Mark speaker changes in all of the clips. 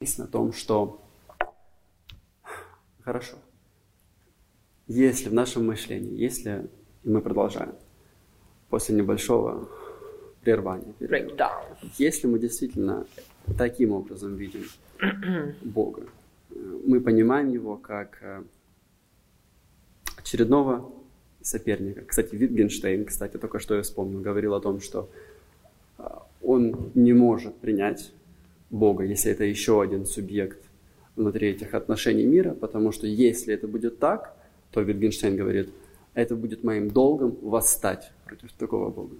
Speaker 1: на том, что хорошо, если в нашем мышлении, если и мы продолжаем после небольшого прервания, перерыва, если мы действительно таким образом видим Бога, мы понимаем Его как э, очередного соперника. Кстати, Витгенштейн, кстати, только что я вспомнил, говорил о том, что э, он не может принять Бога, если это еще один субъект внутри этих отношений мира, потому что если это будет так, то Витгенштейн говорит, это будет моим долгом восстать против такого Бога.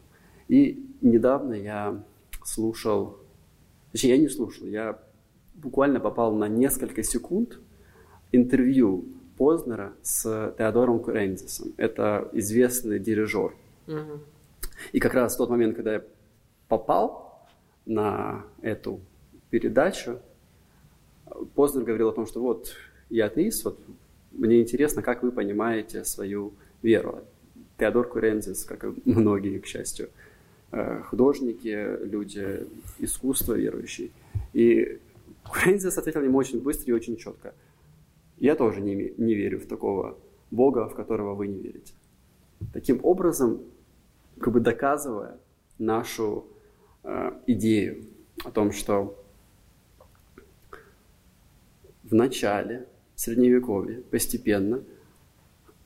Speaker 1: И недавно я слушал, точнее, я не слушал, я буквально попал на несколько секунд интервью Познера с Теодором Курензисом. Это известный дирижер. Угу. И как раз в тот момент, когда я попал на эту передачу, Познер говорил о том, что вот я атеист, вот мне интересно, как вы понимаете свою веру. Теодор Курензис, как и многие, к счастью, э, художники, люди искусства верующие. И Курензис ответил ему очень быстро и очень четко. Я тоже не, не верю в такого Бога, в которого вы не верите. Таким образом, как бы доказывая нашу э, идею о том, что в начале Средневековья постепенно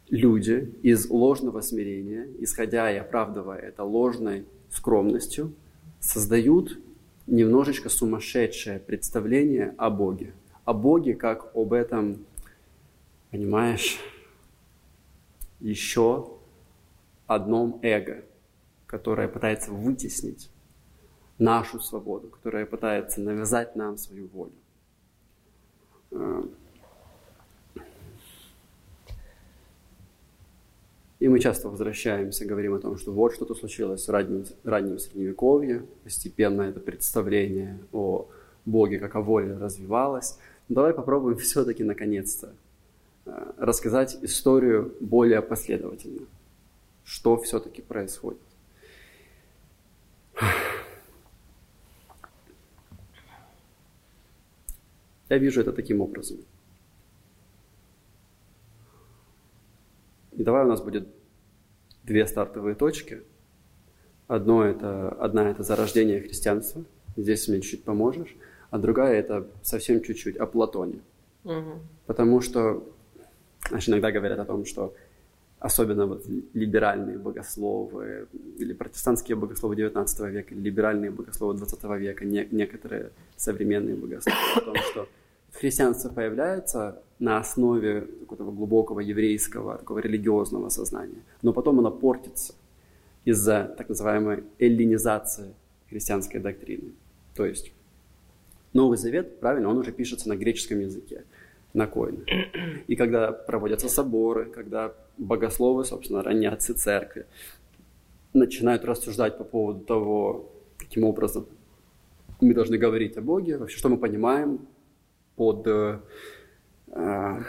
Speaker 1: люди из ложного смирения, исходя и оправдывая это ложной скромностью, создают немножечко сумасшедшее представление о Боге. О Боге как об этом, понимаешь, еще одном эго, которое пытается вытеснить нашу свободу, которое пытается навязать нам свою волю. И мы часто возвращаемся, говорим о том, что вот что-то случилось в раннем, раннем Средневековье, постепенно это представление о Боге как о воле развивалось. Но давай попробуем все-таки наконец-то э, рассказать историю более последовательно. Что все-таки происходит. Я вижу это таким образом. И давай у нас будет две стартовые точки. Одно это, одна это зарождение христианства, здесь мне чуть-чуть поможешь, а другая это совсем чуть-чуть о Платоне. Угу. Потому что, знаешь, иногда говорят о том, что особенно вот либеральные богословы или протестантские богословы 19 века, или либеральные богословы 20 века, не, некоторые современные богословы, о том, что христианство появляется на основе такого глубокого еврейского, такого религиозного сознания, но потом оно портится из-за так называемой эллинизации христианской доктрины. То есть Новый Завет, правильно, он уже пишется на греческом языке, на коине. И когда проводятся соборы, когда богословы, собственно, ранние отцы церкви, начинают рассуждать по поводу того, каким образом мы должны говорить о Боге, вообще, что мы понимаем под э, э,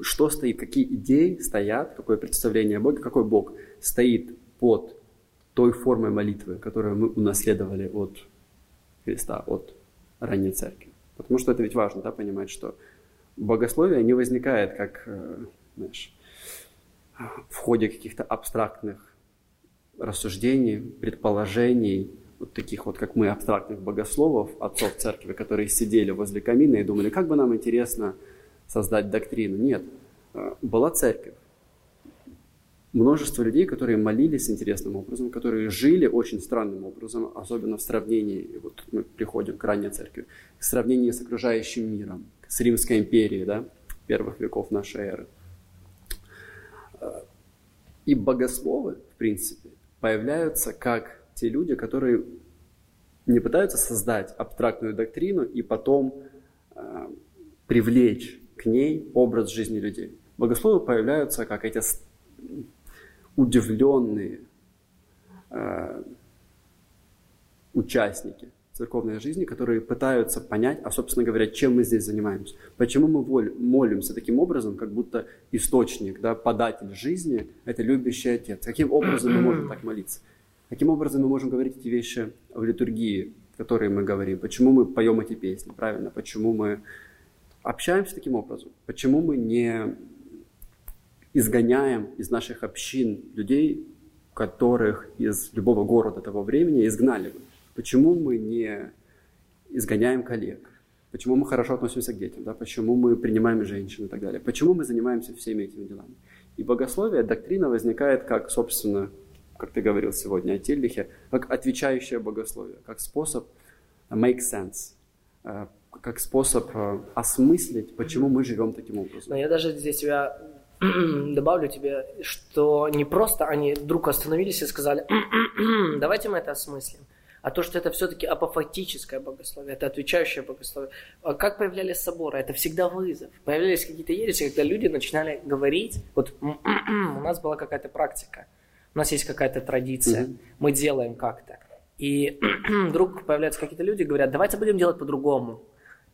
Speaker 1: что стоит, какие идеи стоят, какое представление о Боге, какой Бог стоит под той формой молитвы, которую мы унаследовали от Христа, от ранней церкви. Потому что это ведь важно, да, понимать, что богословие не возникает как, э, знаешь, в ходе каких-то абстрактных рассуждений, предположений, вот таких вот, как мы, абстрактных богословов, отцов церкви, которые сидели возле камина и думали, как бы нам интересно создать доктрину. Нет, э, была церковь. Множество людей, которые молились интересным образом, которые жили очень странным образом, особенно в сравнении, вот тут мы приходим к ранней церкви, в сравнении с окружающим миром, с Римской империей, да, первых веков нашей эры. И богословы, в принципе, появляются как те люди, которые не пытаются создать абстрактную доктрину и потом э, привлечь к ней образ жизни людей. Богословы появляются как эти удивленные э, участники церковной жизни, которые пытаются понять, а, собственно говоря, чем мы здесь занимаемся. Почему мы молимся таким образом, как будто источник, да, податель жизни – это любящий Отец. Каким образом мы можем так молиться? Каким образом мы можем говорить эти вещи в литургии, которые мы говорим, почему мы поем эти песни, правильно, почему мы общаемся таким образом, почему мы не изгоняем из наших общин людей, которых из любого города того времени изгнали бы. Почему мы не изгоняем коллег? Почему мы хорошо относимся к детям? Да? Почему мы принимаем женщин и так далее? Почему мы занимаемся всеми этими делами? И богословие, доктрина возникает как, собственно, как ты говорил сегодня о Тильдихе, как отвечающее богословие, как способ make sense, э, как способ э, осмыслить, почему мы живем таким образом.
Speaker 2: Но я даже здесь тебя добавлю тебе, что не просто они вдруг остановились и сказали, давайте мы это осмыслим, а то, что это все-таки апофатическое богословие, это отвечающее богословие. А как появлялись соборы? Это всегда вызов. Появлялись какие-то ереси, когда люди начинали говорить, вот у нас была какая-то практика, у нас есть какая-то традиция, mm-hmm. мы делаем как-то. И вдруг появляются какие-то люди, говорят, давайте будем делать по-другому.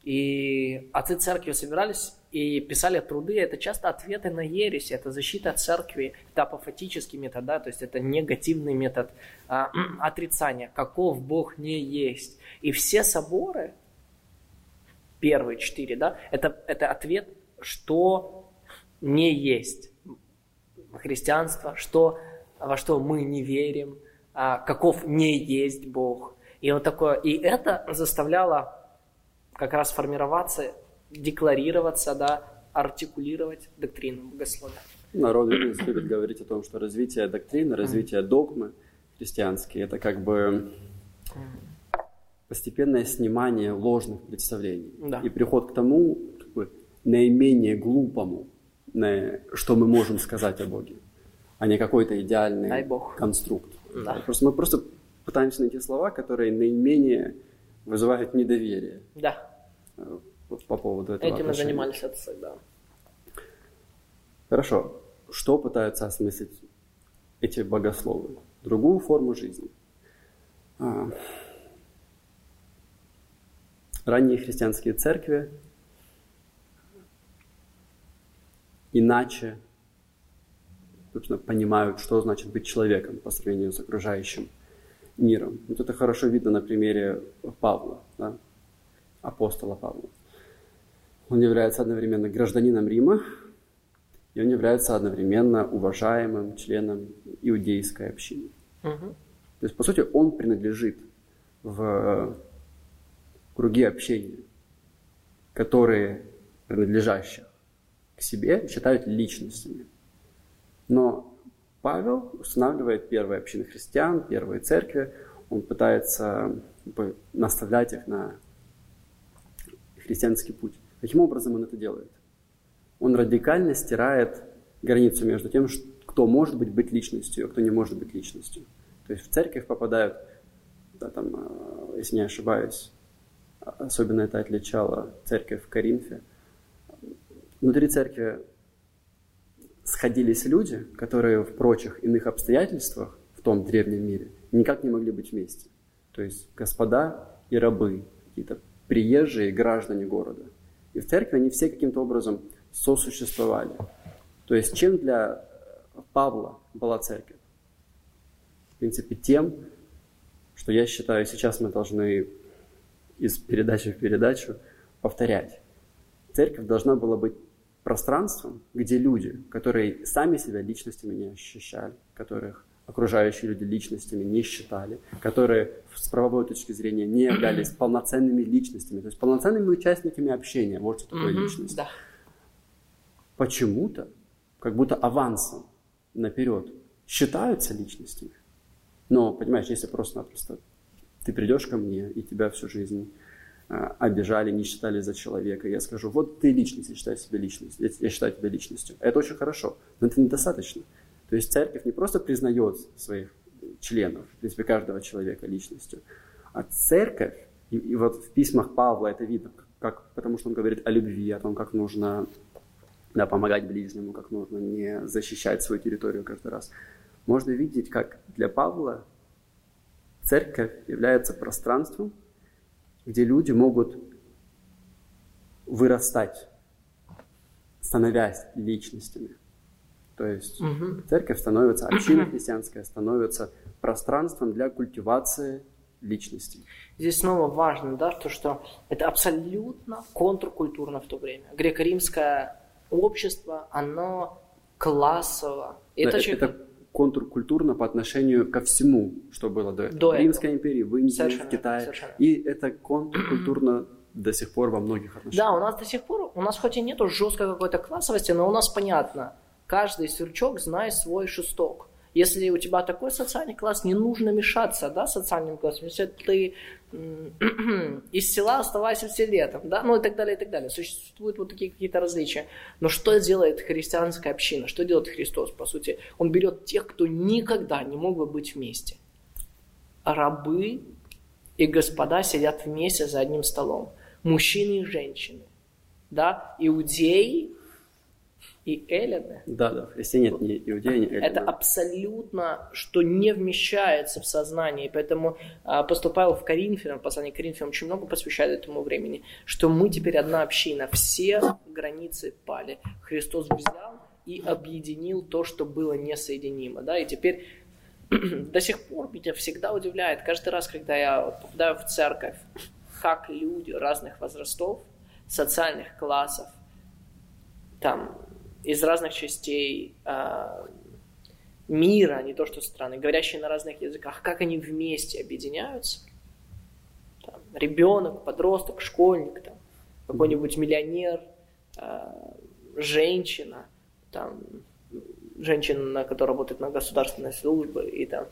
Speaker 2: И отцы церкви собирались и писали труды. Это часто ответы на ересь, это защита церкви, это апофатический метод, да, то есть это негативный метод а, отрицания, каков Бог не есть. И все соборы, первые четыре, да, это, это ответ, что не есть христианство, что, во что мы не верим, а, каков не есть Бог. И вот такое, и это заставляло как раз формироваться, декларироваться, да, артикулировать доктрину богословия.
Speaker 1: Народ любит говорить о том, что развитие доктрины, развитие догмы христианские, это как бы постепенное снимание ложных представлений
Speaker 2: да.
Speaker 1: и приход к тому как бы, наименее глупому, что мы можем сказать о Боге, а не какой-то идеальный конструкт.
Speaker 2: Да.
Speaker 1: Просто мы просто пытаемся найти слова, которые наименее вызывают недоверие.
Speaker 2: Да.
Speaker 1: По поводу этого
Speaker 2: Этим мы занимались отцы, да.
Speaker 1: Хорошо. Что пытаются осмыслить эти богословы? Другую форму жизни. А, ранние христианские церкви иначе собственно, понимают, что значит быть человеком по сравнению с окружающим миром. Вот это хорошо видно на примере Павла, да? апостола Павла. Он является одновременно гражданином Рима, и он является одновременно уважаемым членом иудейской общины.
Speaker 2: Угу.
Speaker 1: То есть, по сути, он принадлежит в круги общения, которые принадлежащих к себе считают личностями. Но Павел устанавливает первые общины христиан, первые церкви, он пытается наставлять их на христианский путь. Каким образом он это делает? Он радикально стирает границу между тем, кто может быть, быть личностью, а кто не может быть личностью. То есть в церковь попадают, да, там, а, если не ошибаюсь, особенно это отличало церковь в Коринфе. Внутри церкви сходились люди, которые в прочих иных обстоятельствах в том древнем мире никак не могли быть вместе. То есть господа и рабы, какие-то приезжие граждане города. И в церкви они все каким-то образом сосуществовали. То есть чем для Павла была церковь? В принципе, тем, что я считаю, сейчас мы должны из передачи в передачу повторять. Церковь должна была быть пространством, где люди, которые сами себя личностями не ощущали, которых окружающие люди личностями не считали, которые с правовой точки зрения не являлись полноценными личностями, то есть полноценными участниками общения, вот что такое личность.
Speaker 2: Да.
Speaker 1: Почему-то, как будто авансом наперед, считаются личностями. Но, понимаешь, если просто-напросто ты придешь ко мне, и тебя всю жизнь обижали, не считали за человека. Я скажу, вот ты личность, я считаю себя личностью, я считаю тебя личностью. Это очень хорошо, но это недостаточно. То есть церковь не просто признает своих членов, в принципе, каждого человека личностью, а церковь, и, и вот в письмах Павла это видно, как, потому что он говорит о любви, о том, как нужно да, помогать ближнему, как нужно не защищать свою территорию каждый раз. Можно видеть, как для Павла церковь является пространством, где люди могут вырастать, становясь личностями. То есть
Speaker 2: угу.
Speaker 1: церковь становится, община христианская становится пространством для культивации личностей.
Speaker 2: Здесь снова важно, да, то, что это абсолютно контркультурно в то время. Греко-римское общество, оно классово.
Speaker 1: Это, это, это контркультурно по отношению ко всему, что было до этого.
Speaker 2: До
Speaker 1: в Римской империи, в Индии,
Speaker 2: Совершенно,
Speaker 1: в Китае.
Speaker 2: совершенно.
Speaker 1: И это контркультурно до сих пор во многих отношениях.
Speaker 2: Да, у нас до сих пор, у нас хоть и нету жесткой какой-то классовости, но у нас понятно, каждый сверчок знает свой шесток. Если у тебя такой социальный класс, не нужно мешаться, да, социальным классом. Если ты из села, оставайся в селе, там, да, ну и так далее, и так далее. Существуют вот такие какие-то различия. Но что делает христианская община? Что делает Христос, по сути? Он берет тех, кто никогда не мог бы быть вместе. Рабы и господа сидят вместе за одним столом. Мужчины и женщины. Да, иудеи и эллины.
Speaker 1: Да, да, в Христе нет ни иудея, ни эллина.
Speaker 2: Это абсолютно, что не вмещается в сознание. И поэтому а, апостол Павел в Коринфянам, в послании к Коринфянам очень много посвящает этому времени, что мы теперь одна община, все границы пали. Христос взял и объединил то, что было несоединимо. Да? И теперь до сих пор меня всегда удивляет, каждый раз, когда я попадаю в церковь, как люди разных возрастов, социальных классов, там, из разных частей а, мира, не то что страны, говорящие на разных языках, как они вместе объединяются. Там, ребенок, подросток, школьник, там, какой-нибудь миллионер, а, женщина, там, женщина, которая работает на государственной службе, и там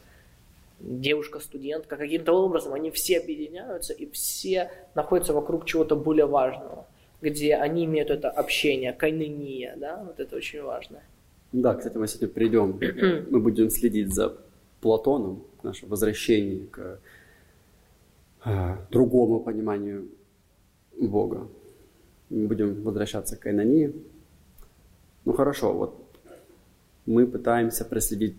Speaker 2: девушка-студентка, каким-то образом они все объединяются и все находятся вокруг чего-то более важного где они имеют это общение, кайнения, да, вот это очень важно.
Speaker 1: Да, кстати, мы сегодня придем, мы будем следить за Платоном, наше возвращение к а, другому пониманию Бога. Мы будем возвращаться к Кайнонии. Ну хорошо, вот мы пытаемся проследить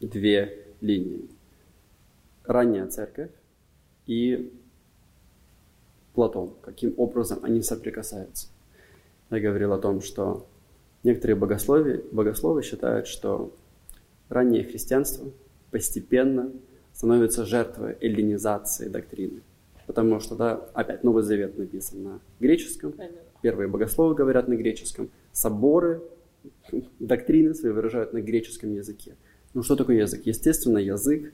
Speaker 1: две линии. Ранняя церковь и Платон, каким образом они соприкасаются. Я говорил о том, что некоторые богословы, богословы считают, что раннее христианство постепенно становится жертвой эллинизации доктрины. Потому что, да, опять Новый Завет написан на греческом, первые богословы говорят на греческом, соборы, доктрины свои выражают на греческом языке. Ну что такое язык? Естественно, язык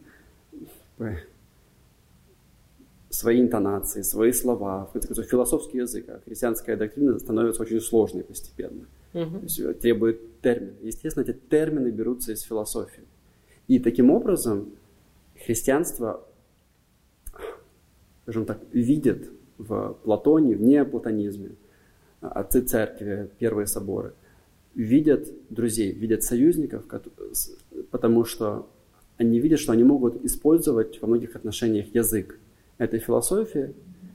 Speaker 1: свои интонации, свои слова, в конце концов, философский язык, а христианская доктрина становится очень сложной постепенно.
Speaker 2: Мгм.
Speaker 1: То есть э, требует термин. Естественно, эти термины берутся из философии. И таким образом христианство, скажем так, видит в Платоне, в неоплатонизме, а, отцы церкви, первые соборы, видят друзей, видят союзников, потому что они видят, что они могут использовать во многих отношениях язык этой философии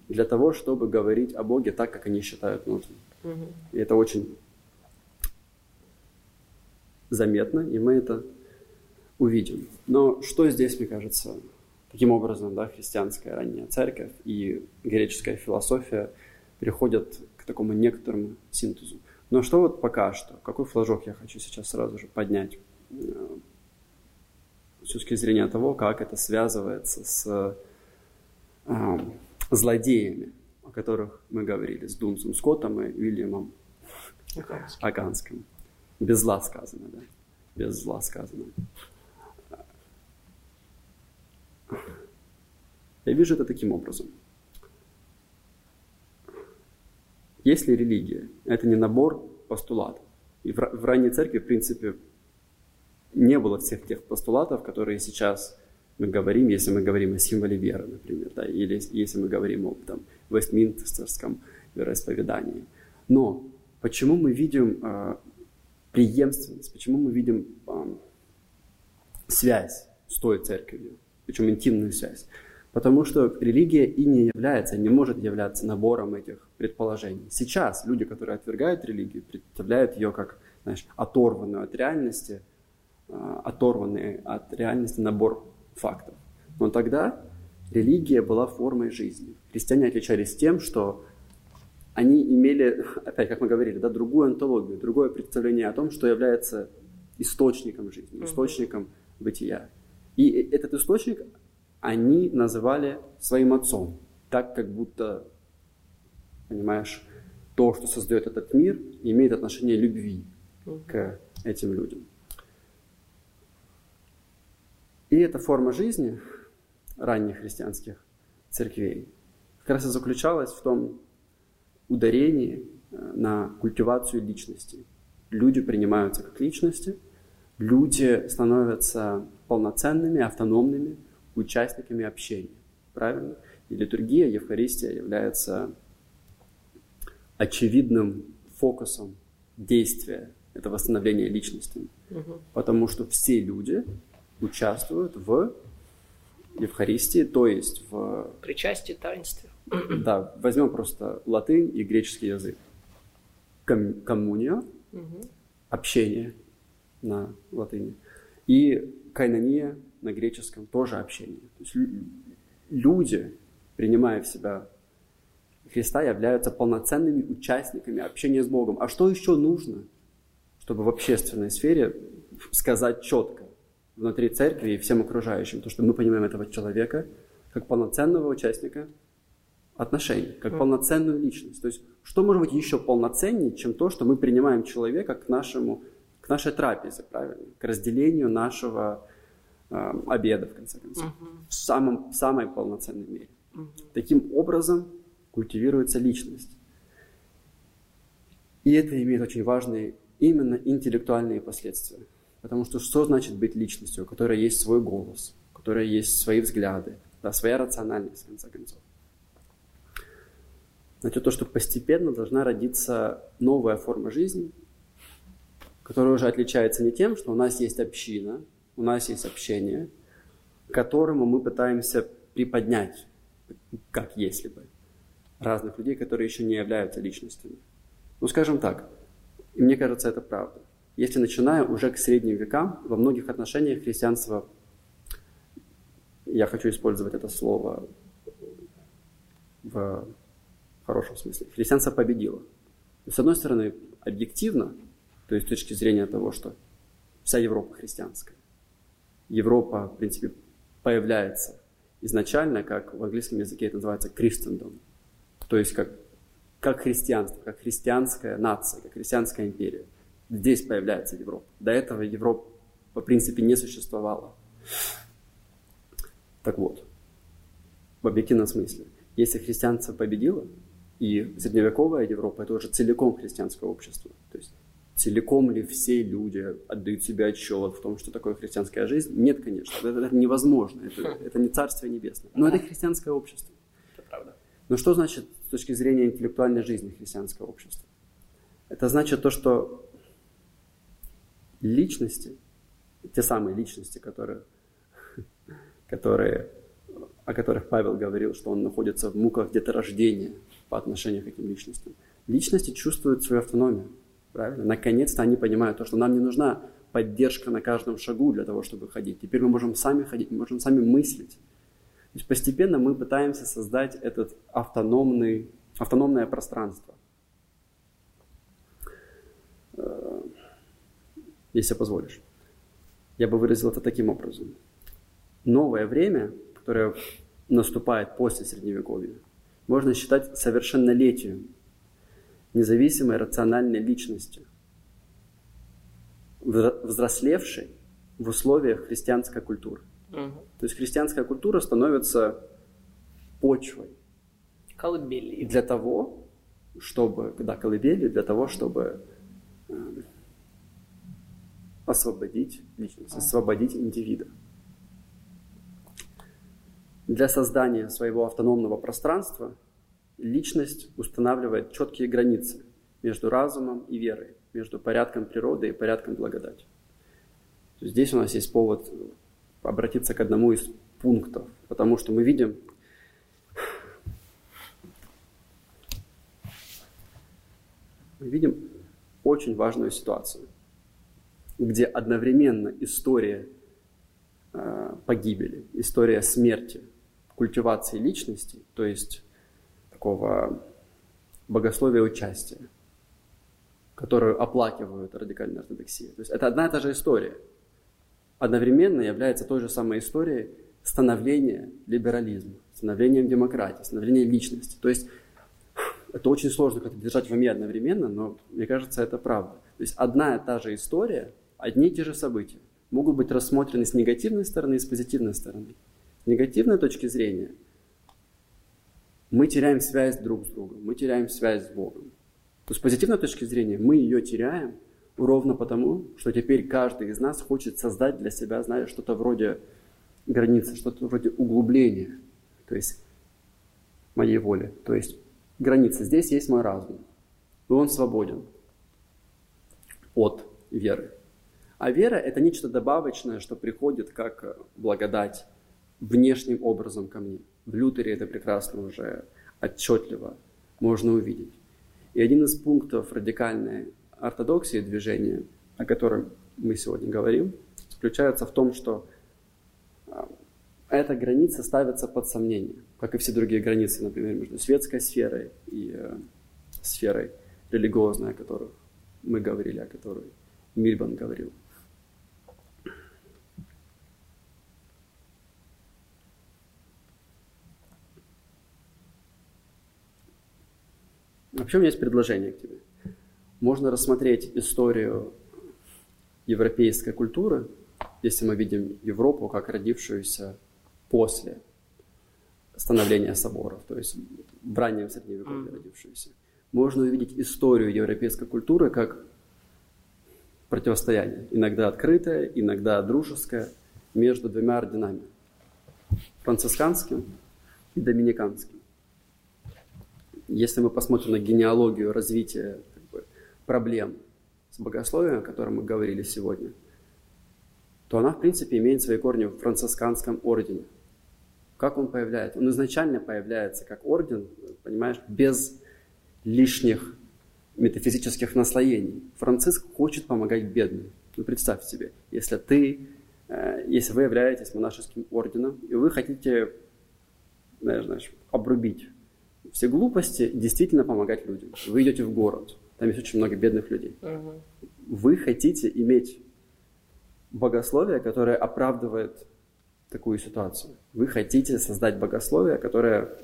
Speaker 1: для того, чтобы говорить о Боге так, как они считают нужным.
Speaker 2: Мгм.
Speaker 1: И это очень заметно, и мы это увидим. Но что здесь, мне кажется, таким образом, да, христианская ранняя церковь и греческая философия приходят к такому некоторому синтезу. Но что вот пока что, какой флажок я хочу сейчас сразу же поднять э, с точки зрения того, как это связывается с э, злодеями, о которых мы говорили, с Дунсом Скоттом и Уильямом Аганским. Без зла сказано, да? Без зла сказано. Я вижу это таким образом. Если религия – это не набор постулатов, и в ранней церкви, в принципе, не было всех тех постулатов, которые сейчас мы говорим, если мы говорим о символе веры, например, да, или если мы говорим о там, Вестминстерском вероисповедании. Но почему мы видим э, преемственность, почему мы видим э, связь с той церковью, причем интимную связь? Потому что религия и не является, не может являться набором этих предположений. Сейчас люди, которые отвергают религию, представляют ее как, знаешь, оторванную от реальности, э, оторванный от реальности набор фактов. Но тогда религия была формой жизни. Христиане отличались тем, что они имели, опять, как мы говорили, да, другую антологию, другое представление о том, что является источником жизни, источником бытия. И этот источник они называли своим отцом, так как будто, понимаешь, то, что создает этот мир, имеет отношение любви к этим людям. И эта форма жизни ранних христианских церквей как раз и заключалась в том ударении э, на культивацию личности. Люди принимаются как личности, люди становятся полноценными, автономными участниками общения. Правильно? И литургия, Евхаристия является очевидным фокусом действия, это восстановление личности. Угу. Потому что все люди участвуют в Евхаристии, то есть в...
Speaker 2: Причастие, таинстве.
Speaker 1: Да, возьмем просто латынь и греческий язык. Ком- коммуния, угу. общение на латыни. И кайнония на греческом тоже общение. То есть люди, принимая в себя Христа, являются полноценными участниками общения с Богом. А что еще нужно, чтобы в общественной сфере сказать четко внутри церкви и всем окружающим, то, что мы понимаем этого человека как полноценного участника отношений, как полноценную личность. То есть, что может быть еще полноценнее, чем то, что мы принимаем человека к нашему, к нашей трапезе, правильно, к разделению нашего э, обеда, в конце концов, uh-huh. в, самом, в самой полноценной мере. Uh-huh. Таким образом культивируется личность. И это имеет очень важные именно интеллектуальные последствия. Потому что что значит быть личностью, у которой есть свой голос, у которой есть свои взгляды, да, своя рациональность, в конце концов. Значит, то, что постепенно должна родиться новая форма жизни, которая уже отличается не тем, что у нас есть община, у нас есть общение, которому мы пытаемся приподнять, как если бы, разных людей, которые еще не являются личностями. Ну, скажем так, и мне кажется, это правда – если начиная уже к средним векам, во многих отношениях христианство, я хочу использовать это слово в хорошем смысле, христианство победило. с одной стороны, объективно, то есть с точки зрения того, что вся Европа христианская. Европа, в принципе, появляется изначально, как в английском языке это называется Christendom, то есть как, как христианство, как христианская нация, как христианская империя. Здесь появляется Европа. До этого Европа, по принципе, не существовала. Так вот, в объективном смысле, если христианство победило, и средневековая Европа – это уже целиком христианское общество, то есть целиком ли все люди отдают себе отчет в том, что такое христианская жизнь? Нет, конечно, это, это невозможно, это, это не Царствие Небесное, но это христианское общество.
Speaker 2: Это правда.
Speaker 1: Но что значит с точки зрения интеллектуальной жизни христианского общества? Это значит то, что личности, те самые личности, которые, которые, о которых Павел говорил, что он находится в муках деторождения по отношению к этим личностям. Личности чувствуют свою автономию, правильно? Наконец-то они понимают то, что нам не нужна поддержка на каждом шагу для того, чтобы ходить. Теперь мы можем сами ходить, мы можем сами мыслить. То есть постепенно мы пытаемся создать этот автономный, автономное пространство. Если позволишь. Я бы выразил это таким образом. Новое время, которое наступает после Средневековья, можно считать совершеннолетием независимой рациональной личности, взрослевшей в условиях христианской культуры. Угу. То есть христианская культура становится почвой.
Speaker 2: Колыбелью.
Speaker 1: Для того, чтобы, да, колыбелью, для того, чтобы э, освободить личность, освободить индивида. Для создания своего автономного пространства личность устанавливает четкие границы между разумом и верой, между порядком природы и порядком благодати. Здесь у нас есть повод обратиться к одному из пунктов, потому что мы видим, мы видим очень важную ситуацию где одновременно история э, погибели, история смерти, культивации личности, то есть такого богословия участия, которую оплакивают радикальные ортодоксии. То есть это одна и та же история. Одновременно является той же самой историей становления либерализма, становлением демократии, становлением личности. То есть это очень сложно как-то держать в уме одновременно, но мне кажется, это правда. То есть одна и та же история, одни и те же события могут быть рассмотрены с негативной стороны и с позитивной стороны. С негативной точки зрения мы теряем связь друг с другом, мы теряем связь с Богом. То с позитивной точки зрения мы ее теряем ровно потому, что теперь каждый из нас хочет создать для себя, знаешь, что-то вроде границы, что-то вроде углубления, то есть моей воли. То есть граница. Здесь есть мой разум. И он свободен от веры. А вера – это нечто добавочное, что приходит как благодать внешним образом ко мне. В Лютере это прекрасно уже отчетливо можно увидеть. И один из пунктов радикальной ортодоксии движения, о котором мы сегодня говорим, заключается в том, что а, эта граница ставится под сомнение, как и все другие границы, например, между светской сферой и э, сферой религиозной, о которой мы говорили, о которой Мильбан говорил. Вообще у меня есть предложение к тебе. Можно рассмотреть историю европейской культуры, если мы видим Европу как родившуюся после становления соборов, то есть в раннем средневековье mm. родившуюся. Можно увидеть историю европейской культуры как противостояние, иногда открытое, иногда дружеское, между двумя орденами – францисканским и доминиканским. Если мы посмотрим на генеалогию развития как бы, проблем с богословием, о котором мы говорили сегодня, то она, в принципе, имеет свои корни в францисканском ордене – как он появляется? Он изначально появляется как орден, понимаешь, без лишних метафизических наслоений. Франциск хочет помогать бедным. Ну, представь себе, если ты, э, если вы являетесь монашеским орденом, и вы хотите, знаешь, знаешь, обрубить все глупости, действительно помогать людям. Вы идете в город, там есть очень много бедных людей. Угу. Вы хотите иметь богословие, которое оправдывает такую ситуацию. Вы хотите создать богословие, которое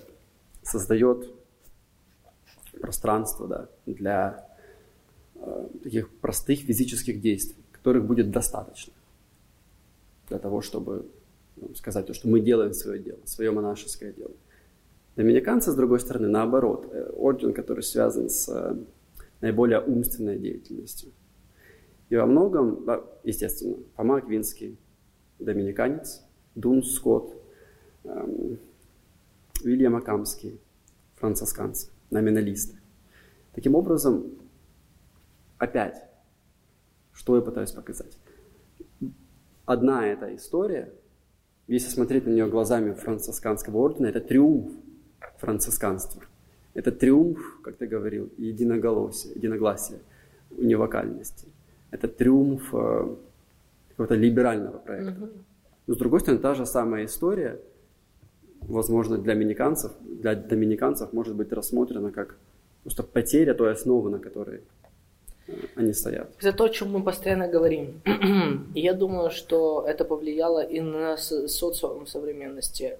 Speaker 1: создает пространство да, для э, таких простых физических действий, которых будет достаточно для того, чтобы ну, сказать то, что мы делаем свое дело, свое монашеское дело. Доминиканцы, с другой стороны, наоборот, э, орден, который связан с э, наиболее умственной деятельностью. И во многом, да, естественно, Фома Аквинский, доминиканец, Дун Скотт, эм, Уильям Акамский, францисканцы, номиналисты. Таким образом, опять, что я пытаюсь показать? Одна эта история, если смотреть на нее глазами францисканского ордена, это триумф францисканства. Это триумф, как ты говорил, единоголосия, единогласия, унивокальности. Это триумф э, какого-то либерального проекта. Но с другой стороны, та же самая история, возможно, для доминиканцев, для доминиканцев может быть рассмотрена как просто потеря той основы, на которой э, они стоят.
Speaker 2: Это то, о чем мы постоянно говорим. я думаю, что это повлияло и на социум современности.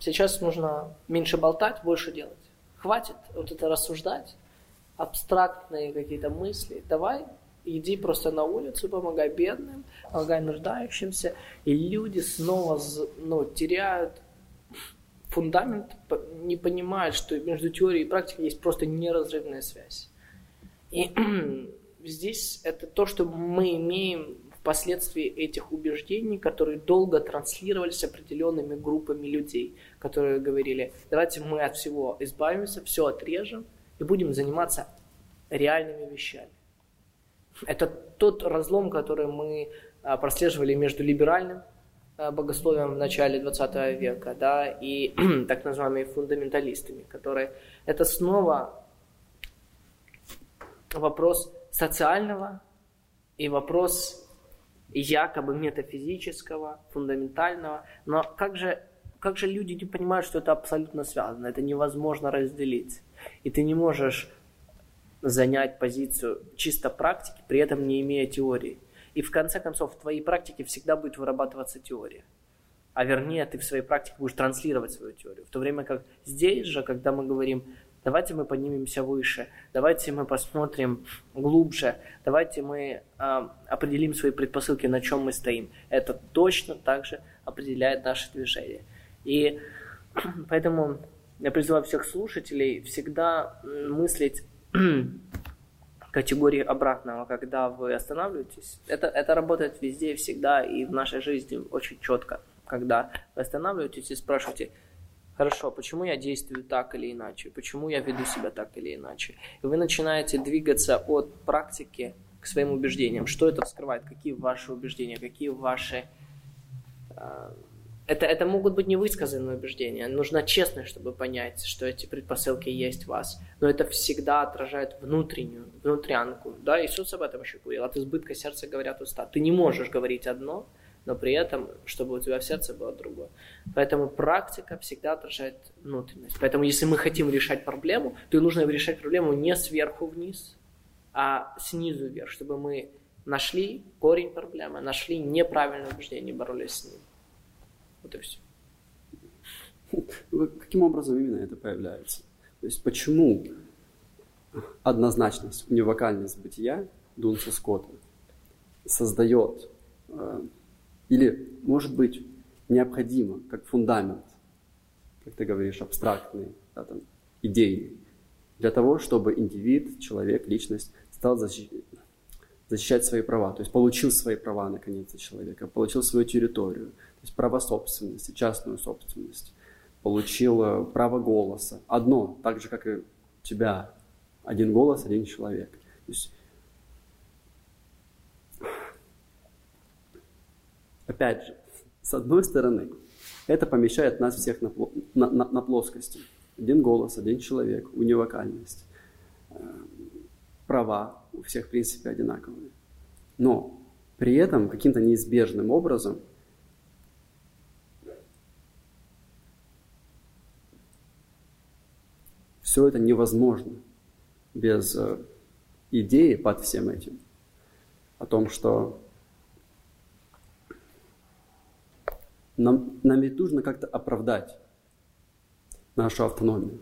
Speaker 2: Сейчас нужно меньше болтать, больше делать. Хватит вот это рассуждать, абстрактные какие-то мысли. Давай Иди просто на улицу, помогай бедным, помогай нуждающимся. И люди снова ну, теряют фундамент, не понимают, что между теорией и практикой есть просто неразрывная связь. И здесь это то, что мы имеем впоследствии этих убеждений, которые долго транслировались определенными группами людей, которые говорили, давайте мы от всего избавимся, все отрежем и будем заниматься реальными вещами. Это тот разлом, который мы а, прослеживали между либеральным а, богословием в начале 20 века да, и так называемыми фундаменталистами, которые... Это снова вопрос социального и вопрос якобы метафизического, фундаментального. Но как же, как же люди не понимают, что это абсолютно связано? Это невозможно разделить. И ты не можешь занять позицию чисто практики, при этом не имея теории. И в конце концов в твоей практике всегда будет вырабатываться теория. а вернее ты в своей практике будешь транслировать свою теорию. В то время как здесь же, когда мы говорим, давайте мы поднимемся выше, давайте мы посмотрим глубже, давайте мы э, определим свои предпосылки, на чем мы стоим. Это точно так же определяет наше движение. И поэтому я призываю всех слушателей всегда мыслить категории обратного, когда вы останавливаетесь. Это, это работает везде всегда, и в нашей жизни очень четко. Когда вы останавливаетесь и спрашиваете, хорошо, почему я действую так или иначе, почему я веду себя так или иначе. И вы начинаете двигаться от практики к своим убеждениям. Что это вскрывает? Какие ваши убеждения, какие ваши... Э, это, это могут быть невысказанные убеждения. Нужно честно, чтобы понять, что эти предпосылки есть в вас. Но это всегда отражает внутреннюю, внутрянку. Да, Иисус об этом еще говорил. От избытка сердца говорят уста. Ты не можешь говорить одно, но при этом, чтобы у тебя в сердце было другое. Поэтому практика всегда отражает внутренность. Поэтому если мы хотим решать проблему, то нужно решать проблему не сверху вниз, а снизу вверх, чтобы мы нашли корень проблемы, нашли неправильное убеждение, боролись с ним. Вот и все.
Speaker 1: Каким образом именно это появляется? То есть почему однозначность, унивокальность бытия Дунса Скотта создает э, или, может быть, необходимо, как фундамент, как ты говоришь, абстрактный, да, там, идейный, для того, чтобы индивид, человек, личность стал защищать, свои права, то есть получил свои права наконец-то человека, получил свою территорию, то есть право собственности, частную собственность, получил э, право голоса. Одно, так же, как и тебя, один голос, один человек. То есть Опять же, с одной стороны, это помещает нас всех на, на, на, на плоскости. Один голос, один человек, унивокальность. Э, права у всех, в принципе, одинаковые. Но при этом каким-то неизбежным образом все это невозможно без э, идеи под всем этим. О том, что Нам, нам ведь нужно как-то оправдать нашу автономию.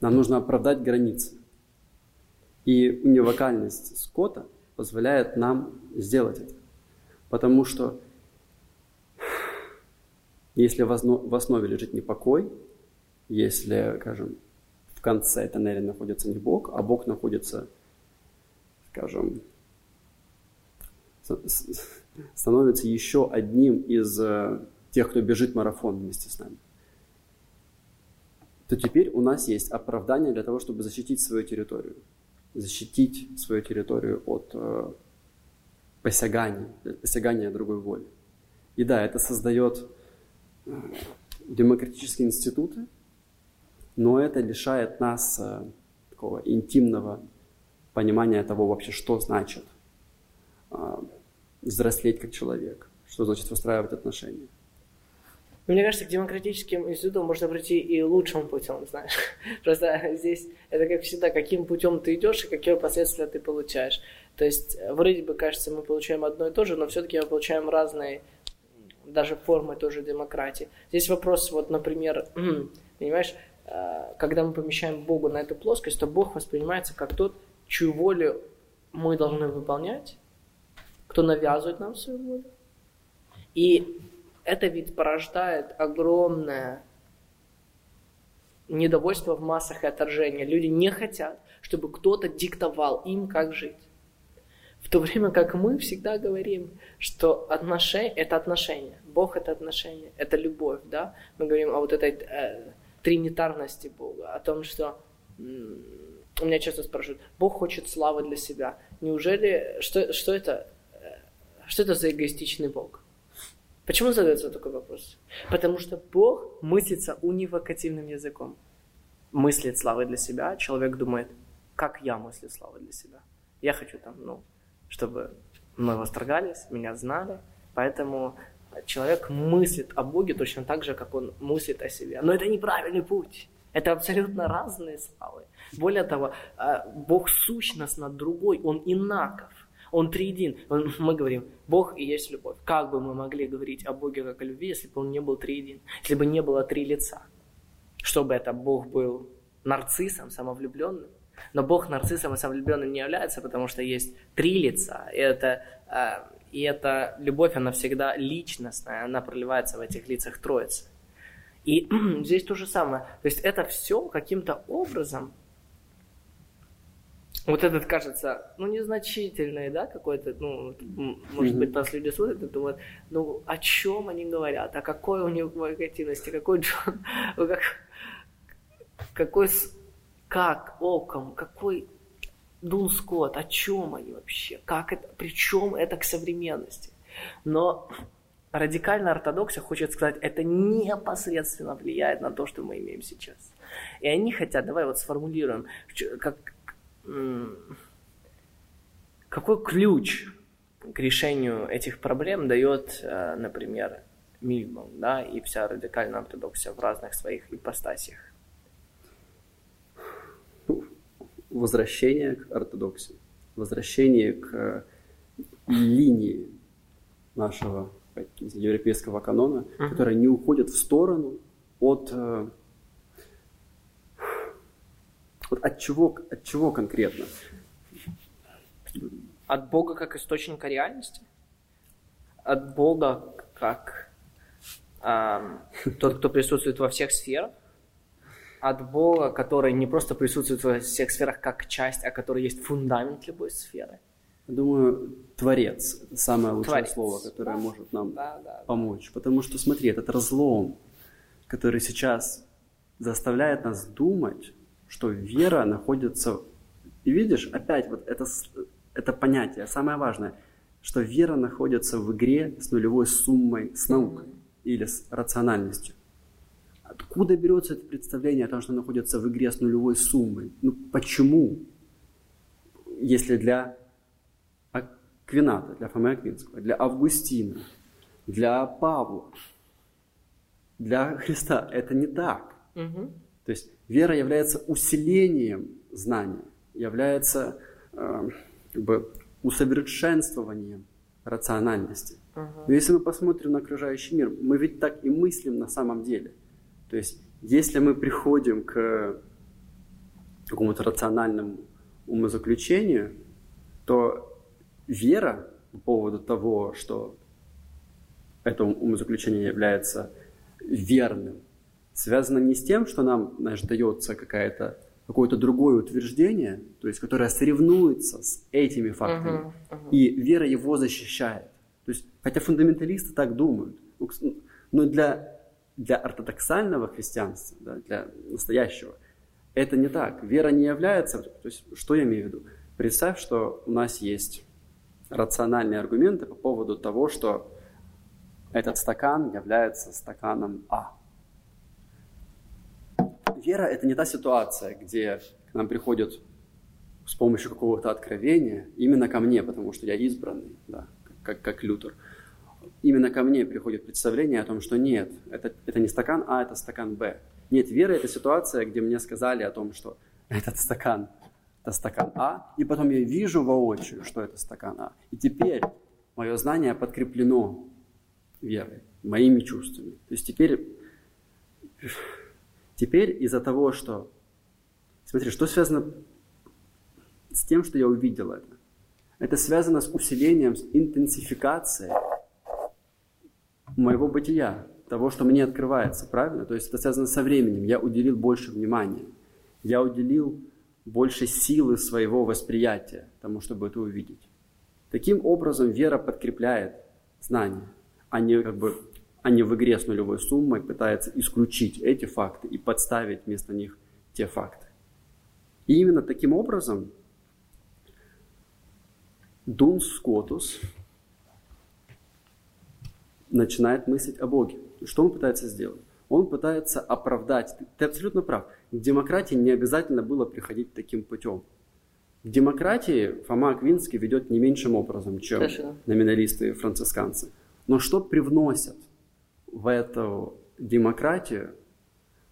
Speaker 1: Нам нужно оправдать границы. И унивокальность Скотта позволяет нам сделать это. Потому что если в основе лежит не покой, если, скажем, в конце тоннеля находится не Бог, а Бог находится, скажем, становится еще одним из э, тех, кто бежит марафон вместе с нами, то теперь у нас есть оправдание для того, чтобы защитить свою территорию. Защитить свою территорию от э, посягания, посягания другой воли. И да, это создает э, демократические институты, но это лишает нас э, такого интимного понимания того вообще, что значит э, взрослеть как человек, что значит выстраивать отношения.
Speaker 2: Мне кажется, к демократическим институтам можно прийти и лучшим путем, знаешь. Просто здесь это как всегда, каким путем ты идешь и какие последствия ты получаешь. То есть, вроде бы, кажется, мы получаем одно и то же, но все-таки мы получаем разные, даже формы тоже демократии. Здесь вопрос, вот, например, понимаешь, э, когда мы помещаем Бога на эту плоскость, то Бог воспринимается как тот, чью волю мы должны выполнять, кто навязывает нам свою волю. И это ведь порождает огромное недовольство в массах и отторжение. Люди не хотят, чтобы кто-то диктовал им, как жить. В то время как мы всегда говорим, что отношения – это отношения, Бог – это отношения, это любовь, да? Мы говорим о вот этой э, тринитарности Бога, о том, что у меня часто спрашивают, Бог хочет славы для себя. Неужели, что, что это, э, что это за эгоистичный Бог? Почему задается такой вопрос? Потому что Бог мыслится унивокативным языком. Мыслит славы для себя, человек думает, как я мыслю славы для себя. Я хочу там, ну, чтобы мы восторгались, меня знали, поэтому человек мыслит о Боге точно так же, как он мыслит о себе. Но это неправильный путь. Это абсолютно разные славы. Более того, а, Бог сущностно другой, Он инаков. Он триедин. Он, мы говорим, Бог и есть любовь. Как бы мы могли говорить о Боге как о любви, если бы он не был триедин? Если бы не было три лица? Чтобы это Бог был нарциссом, самовлюбленным? Но Бог нарциссом и самовлюбленным не является, потому что есть три лица. И это, э, и эта любовь, она всегда личностная, она проливается в этих лицах Троицы. И здесь то же самое. То есть это все каким-то образом вот этот кажется, ну, незначительный, да, какой-то, ну, может быть, нас люди смотрят и думают, ну, о чем они говорят, а какой у них варикативности, какой Джон, как, какой, как оком, какой Дун Скотт, о чем они вообще, как это, причем это к современности. Но радикальная ортодоксия хочет сказать, это непосредственно влияет на то, что мы имеем сейчас. И они хотят, давай вот сформулируем, как, какой ключ к решению этих проблем дает, э, например, Мильман, да, и вся радикальная ортодоксия в разных своих ипостасиях?
Speaker 1: Возвращение к ортодоксии, возвращение к линии нашего европейского канона, uh-huh. которая не уходит в сторону от э, вот от чего, от чего конкретно?
Speaker 2: От Бога как источника реальности? От Бога как э, тот, кто присутствует во всех сферах? От Бога, который не просто присутствует во всех сферах как часть, а который есть фундамент любой сферы?
Speaker 1: Думаю, Творец – это самое лучшее Творец. слово, которое да. может нам да, да, помочь. Потому что, смотри, этот разлом, который сейчас заставляет нас думать, что вера находится... И видишь, опять вот это, это понятие, самое важное, что вера находится в игре с нулевой суммой, с наукой или с рациональностью. Откуда берется это представление о том, что находится в игре с нулевой суммой? Ну почему? Если для Аквината, для Фомы Аквинского, для Августина, для Павла, для Христа это не так. Угу. То есть вера является усилением знания, является э, как бы усовершенствованием рациональности. Uh-huh. Но если мы посмотрим на окружающий мир, мы ведь так и мыслим на самом деле. То есть, если мы приходим к какому-то рациональному умозаключению, то вера по поводу того, что это умозаключение является верным, связано не с тем, что нам, знаешь, дается какая-то какое-то другое утверждение, то есть которое соревнуется с этими фактами, uh-huh, uh-huh. и вера его защищает. То есть, хотя фундаменталисты так думают, ну, но для, для ортодоксального христианства, да, для настоящего, это не так. Вера не является... То есть, что я имею в виду? Представь, что у нас есть рациональные аргументы по поводу того, что этот стакан является стаканом А вера – это не та ситуация, где к нам приходят с помощью какого-то откровения, именно ко мне, потому что я избранный, да, как, как Лютер. Именно ко мне приходит представление о том, что нет, это, это не стакан А, это стакан Б. Нет, вера – это ситуация, где мне сказали о том, что этот стакан – это стакан А, и потом я вижу воочию, что это стакан А. И теперь мое знание подкреплено верой, моими чувствами. То есть теперь Теперь из-за того, что... Смотри, что связано с тем, что я увидел это? Это связано с усилением, с интенсификацией моего бытия, того, что мне открывается, правильно? То есть это связано со временем. Я уделил больше внимания. Я уделил больше силы своего восприятия тому, чтобы это увидеть. Таким образом, вера подкрепляет знание, а не как бы а не в игре с нулевой суммой пытается исключить эти факты и подставить вместо них те факты. И именно таким образом Дун Скотус начинает мыслить о Боге. Что он пытается сделать? Он пытается оправдать. Ты абсолютно прав. К демократии не обязательно было приходить таким путем. К демократии Фома Аквинский ведет не меньшим образом, чем Хорошо. номиналисты и францисканцы. Но что привносят? В эту демократию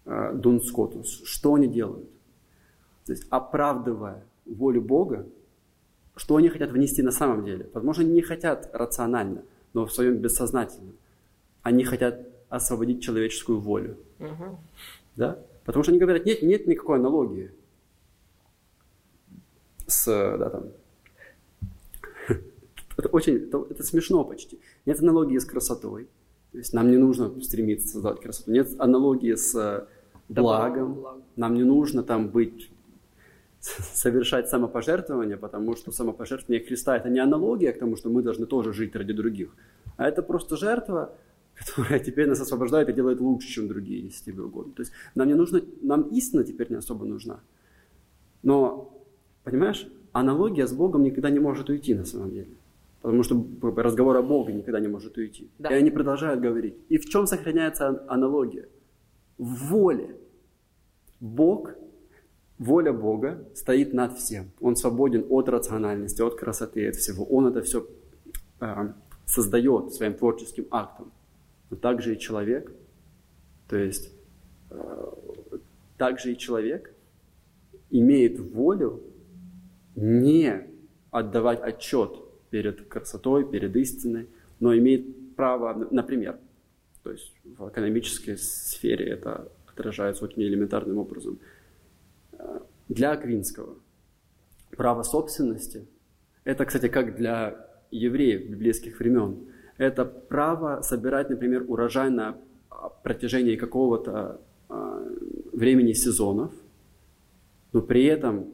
Speaker 1: э, Дун Скотус, что они делают? То есть, оправдывая волю Бога, что они хотят внести на самом деле. Возможно, они не хотят рационально, но в своем бессознательном. Они хотят освободить человеческую волю.
Speaker 2: Угу.
Speaker 1: Да? Потому что они говорят, нет, нет никакой аналогии с, да, там, это очень, это, это смешно почти. Нет аналогии с красотой. То есть нам не нужно стремиться создавать красоту. Нет аналогии с благом. Нам не нужно там быть совершать самопожертвование, потому что самопожертвование Христа – это не аналогия к тому, что мы должны тоже жить ради других, а это просто жертва, которая теперь нас освобождает и делает лучше, чем другие, если тебе угодно. То есть нам не нужно, нам истина теперь не особо нужна. Но, понимаешь, аналогия с Богом никогда не может уйти на самом деле. Потому что разговор о Боге никогда не может уйти. Да. И они продолжают говорить. И в чем сохраняется аналогия? В воле. Бог Воля Бога стоит над всем. Он свободен от рациональности, от красоты, от всего. Он это все э, создает своим творческим актом. Но также и человек, то есть э, также и человек имеет волю не отдавать отчет перед красотой, перед истиной, но имеет право, например, то есть в экономической сфере это отражается очень элементарным образом – для Аквинского право собственности, это, кстати, как для евреев библейских времен, это право собирать, например, урожай на протяжении какого-то а, времени сезонов, но при этом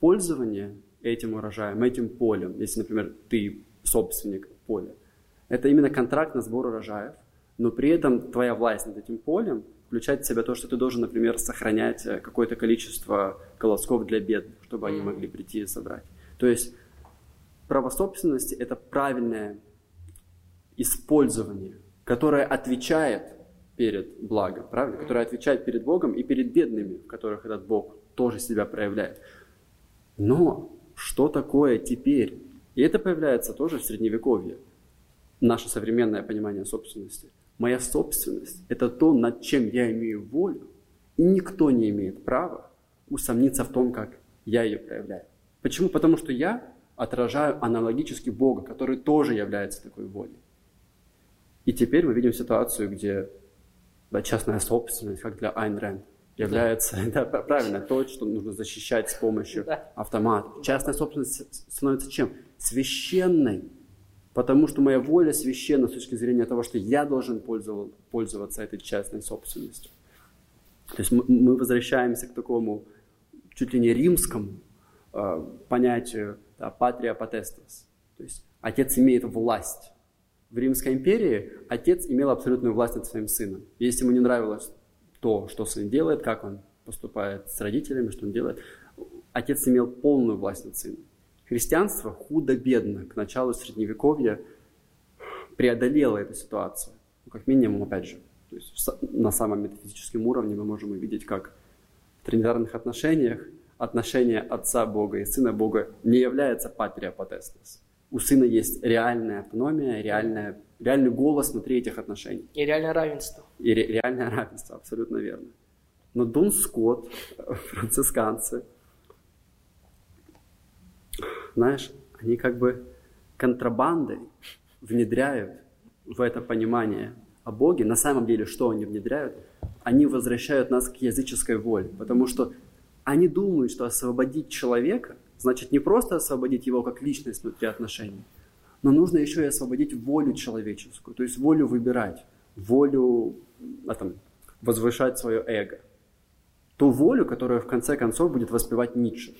Speaker 1: пользование этим урожаем, этим полем, если, например, ты собственник поля, это именно контракт на сбор урожаев, но при этом твоя власть над этим полем – включать в себя то, что ты должен, например, сохранять э, какое-то количество колосков для бедных, чтобы они могли прийти и собрать. То есть право собственности – это правильное использование, которое отвечает перед благом, правильно? Которое отвечает перед Богом и перед бедными, в которых этот Бог тоже себя проявляет. Но что такое теперь? И это появляется тоже в Средневековье, наше современное понимание собственности. Моя собственность – это то, над чем я имею волю, и никто не имеет права усомниться в том, как я ее проявляю. Почему? Потому что я отражаю аналогически Бога, который тоже является такой волей. И теперь мы видим ситуацию, где да, частная собственность, как для Айн Рэнд, является да. Да, правильно то, что нужно защищать с помощью да. автомата. Частная собственность становится чем? Священной потому что моя воля священна с точки зрения того, что я должен пользоваться этой частной собственностью. То есть мы возвращаемся к такому чуть ли не римскому э, понятию да, патрия потестас. То есть отец имеет власть. В Римской империи отец имел абсолютную власть над своим сыном. Если ему не нравилось то, что сын делает, как он поступает с родителями, что он делает, отец имел полную власть над сыном. Христианство худо-бедно к началу Средневековья преодолело эту ситуацию. Ну, как минимум, опять же, то есть на самом метафизическом уровне мы можем увидеть, как в тринитарных отношениях отношение отца Бога и сына Бога не является патрия потестес. У сына есть реальная автономия, реальная, реальный голос внутри этих отношений.
Speaker 2: И реальное равенство.
Speaker 1: И ре, реальное равенство, абсолютно верно. Но Дон Скотт, францисканцы, знаешь, они как бы контрабандой внедряют в это понимание о Боге. На самом деле, что они внедряют? Они возвращают нас к языческой воле, потому что они думают, что освободить человека значит не просто освободить его как личность внутри отношений, но нужно еще и освободить волю человеческую, то есть волю выбирать, волю а, там, возвышать свое эго. Ту волю, которая в конце концов будет воспевать Ницше.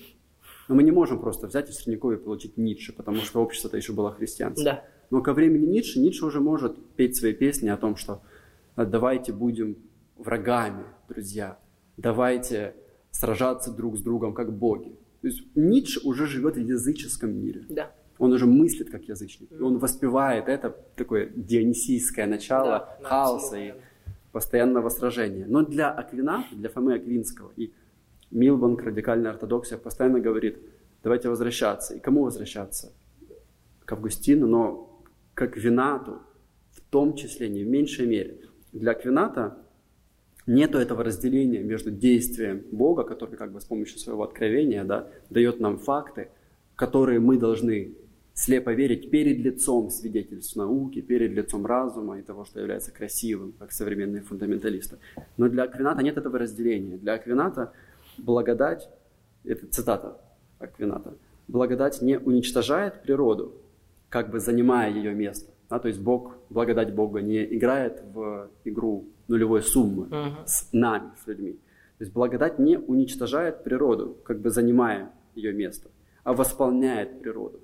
Speaker 1: Но мы не можем просто взять и в Средневековье получить Ницше, потому что общество-то еще было христианское.
Speaker 2: Да.
Speaker 1: Но ко времени Ницше, Ницше уже может петь свои песни о том, что давайте будем врагами, друзья, давайте сражаться друг с другом как боги. То есть Ницше уже живет в языческом мире.
Speaker 2: Да.
Speaker 1: Он уже мыслит как язычник. И он воспевает это такое дионисийское начало да, хаоса и постоянного сражения. Но для Аквината, для Фомы Аквинского и Милбанк, радикальная ортодоксия, постоянно говорит, давайте возвращаться. И кому возвращаться? К Августину, но к Аквинату в том числе, не в меньшей мере. Для Аквината нет этого разделения между действием Бога, который как бы с помощью своего откровения да, дает нам факты, которые мы должны слепо верить перед лицом свидетельств науки, перед лицом разума и того, что является красивым, как современные фундаменталисты. Но для Аквината нет этого разделения. Для Аквината благодать, это цитата Аквината, благодать не уничтожает природу, как бы занимая ее место. Да, то есть Бог, благодать Бога не играет в игру нулевой суммы uh-huh. с нами, с людьми. То есть благодать не уничтожает природу, как бы занимая ее место, а восполняет природу.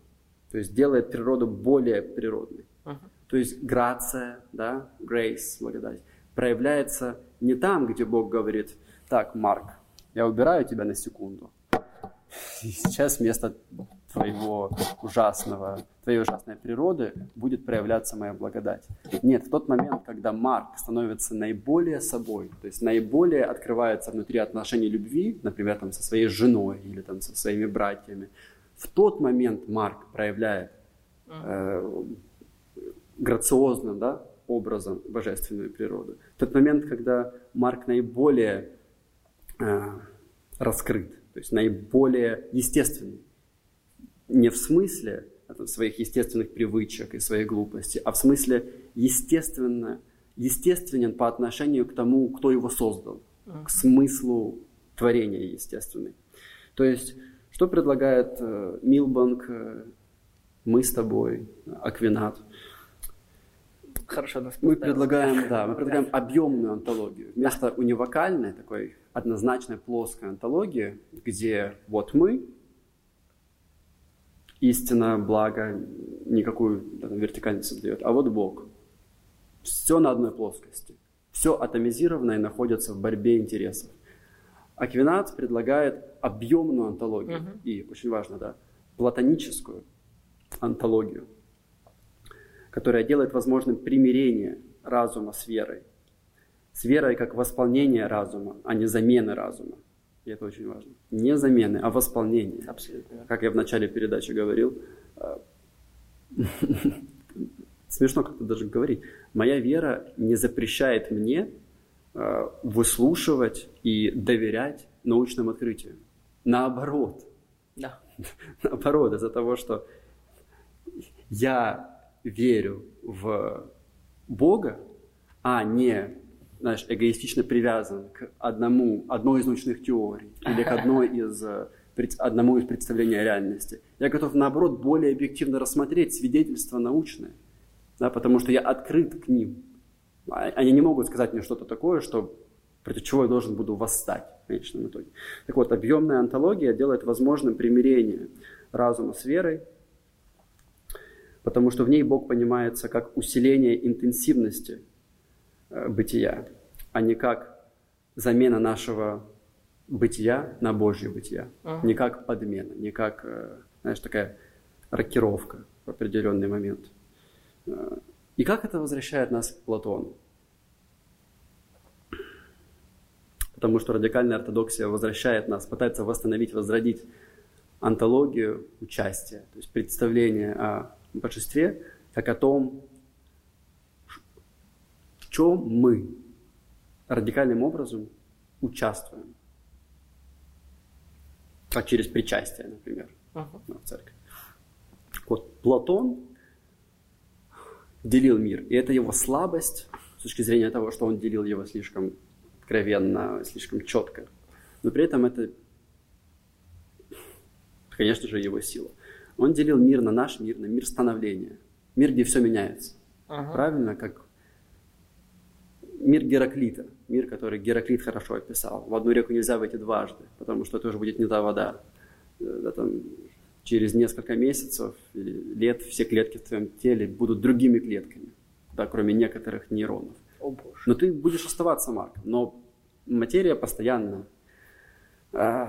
Speaker 1: То есть делает природу более природной. Uh-huh. То есть грация, да, grace, благодать, проявляется не там, где Бог говорит, так, Марк, я убираю тебя на секунду. И сейчас вместо твоего ужасного, твоей ужасной природы будет проявляться моя благодать. Нет, в тот момент, когда Марк становится наиболее собой, то есть наиболее открывается внутри отношений любви, например, там, со своей женой или там, со своими братьями, в тот момент Марк проявляет э, грациозным да, образом божественную природу. В тот момент, когда Марк наиболее э, раскрыт, то есть наиболее естественный. Не в смысле это, своих естественных привычек и своей глупости, а в смысле естественно, естественен по отношению к тому, кто его создал, к смыслу творения естественной. То есть, что предлагает э, Милбанк, э, мы с тобой, Аквинат –
Speaker 2: Хорошо нас
Speaker 1: Мы предлагаем, да, мы предлагаем объемную антологию. Вместо унивокальной, такой однозначной плоской антологии, где вот мы, истина, благо, никакую там, вертикальность не дает, а вот Бог. Все на одной плоскости. Все атомизированное находится в борьбе интересов. Аквинат предлагает объемную антологию. Угу. И, очень важно, да, платоническую антологию которая делает возможным примирение разума с верой. С верой как восполнение разума, а не замены разума. И это очень важно. Не замены, а восполнение.
Speaker 2: Абсолютно.
Speaker 1: Как я в начале передачи говорил, э, смешно как-то даже говорить, моя вера не запрещает мне э, выслушивать и доверять научным открытиям. Наоборот.
Speaker 2: Да.
Speaker 1: Наоборот, из-за того, что я верю в Бога, а не знаешь, эгоистично привязан к одному, одной из научных теорий или к одной из, э, одному из представлений о реальности. Я готов, наоборот, более объективно рассмотреть свидетельства научные, да, потому что я открыт к ним. А, они не могут сказать мне что-то такое, что, против чего я должен буду восстать в конечном итоге. Так вот, объемная антология делает возможным примирение разума с верой, потому что в ней Бог понимается как усиление интенсивности бытия, а не как замена нашего бытия на Божье бытие, uh-huh. не как подмена, не как, э, знаешь, такая рокировка в определенный момент. Э, и как это возвращает нас к Платону? Потому что радикальная ортодоксия возвращает нас, пытается восстановить, возродить антологию участия, то есть представление о божестве, как о том, чем мы радикальным образом участвуем. Как через причастие, например, uh-huh. в церкви. Вот Платон делил мир, и это его слабость с точки зрения того, что он делил его слишком откровенно, слишком четко. Но при этом это, конечно же, его сила. Он делил мир на наш мир, на мир становления. Мир, где все меняется. Ага. Правильно, как мир Гераклита. Мир, который Гераклит хорошо описал. В одну реку нельзя войти дважды, потому что это уже будет не та вода. Да, там, через несколько месяцев или лет все клетки в твоем теле будут другими клетками, да, кроме некоторых нейронов.
Speaker 2: О, Боже.
Speaker 1: Но ты будешь оставаться Марк. Но материя постоянно э,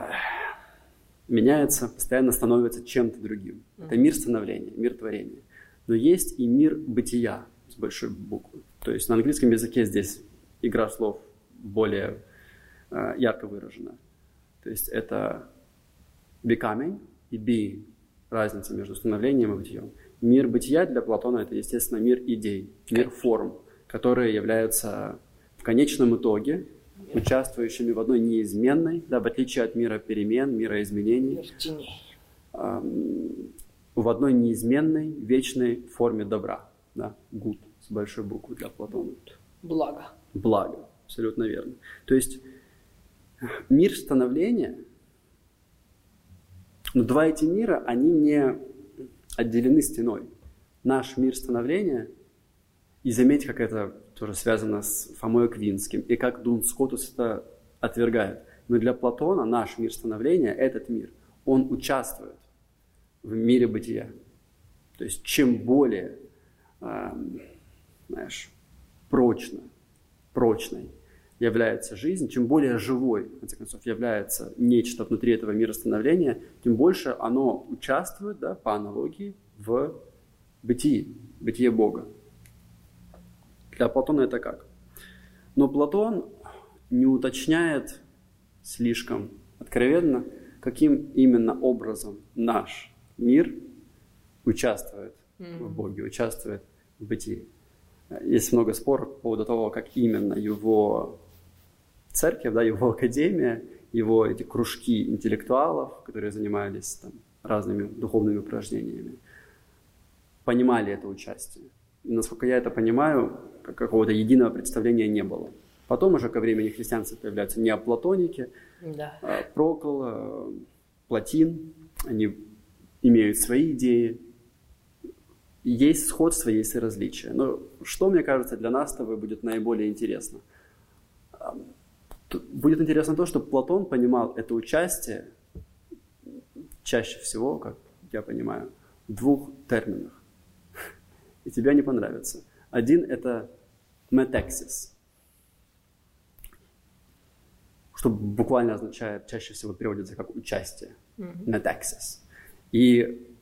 Speaker 1: меняется, постоянно становится чем-то другим. Это мир становления, мир творения. Но есть и мир бытия с большой буквы. То есть на английском языке здесь игра слов более э, ярко выражена. То есть это becoming и being. Разница между становлением и бытием. Мир бытия для Платона это, естественно, мир идей, мир форм, которые являются в конечном итоге участвующими в одной неизменной, да, в отличие от мира перемен, мира изменений, в одной неизменной, вечной форме добра. Да? Good с большой буквы для Платона.
Speaker 2: Благо.
Speaker 1: Благо, абсолютно верно. То есть мир становления, но два эти мира, они не отделены стеной. Наш мир становления, и заметь, как это тоже связано с Фомой Квинским, и как Дун Скотус это отвергает. Но для Платона наш мир становления, этот мир, он участвует в мире бытия. То есть чем более, знаешь, прочно, прочной является жизнь, чем более живой, в конце концов, является нечто внутри этого мира становления, тем больше оно участвует, да, по аналогии, в бытии, бытие Бога. Для Платона это как? Но Платон не уточняет слишком откровенно, каким именно образом наш мир участвует mm-hmm. в Боге, участвует в бытии. Есть много споров по поводу того, как именно его церковь, да, его академия, его эти кружки интеллектуалов, которые занимались там, разными духовными упражнениями, понимали это участие. И насколько я это понимаю, какого-то единого представления не было. Потом уже ко времени христианства появляются неоплатоники, да. А, Прокол, а, Платин, они имеют свои идеи. Есть сходство, есть и различия. Но что, мне кажется, для нас с тобой будет наиболее интересно? Будет интересно то, что Платон понимал это участие чаще всего, как я понимаю, в двух терминах. И тебе не понравится. Один – это метексис, что буквально означает, чаще всего переводится как участие. Метексис. И,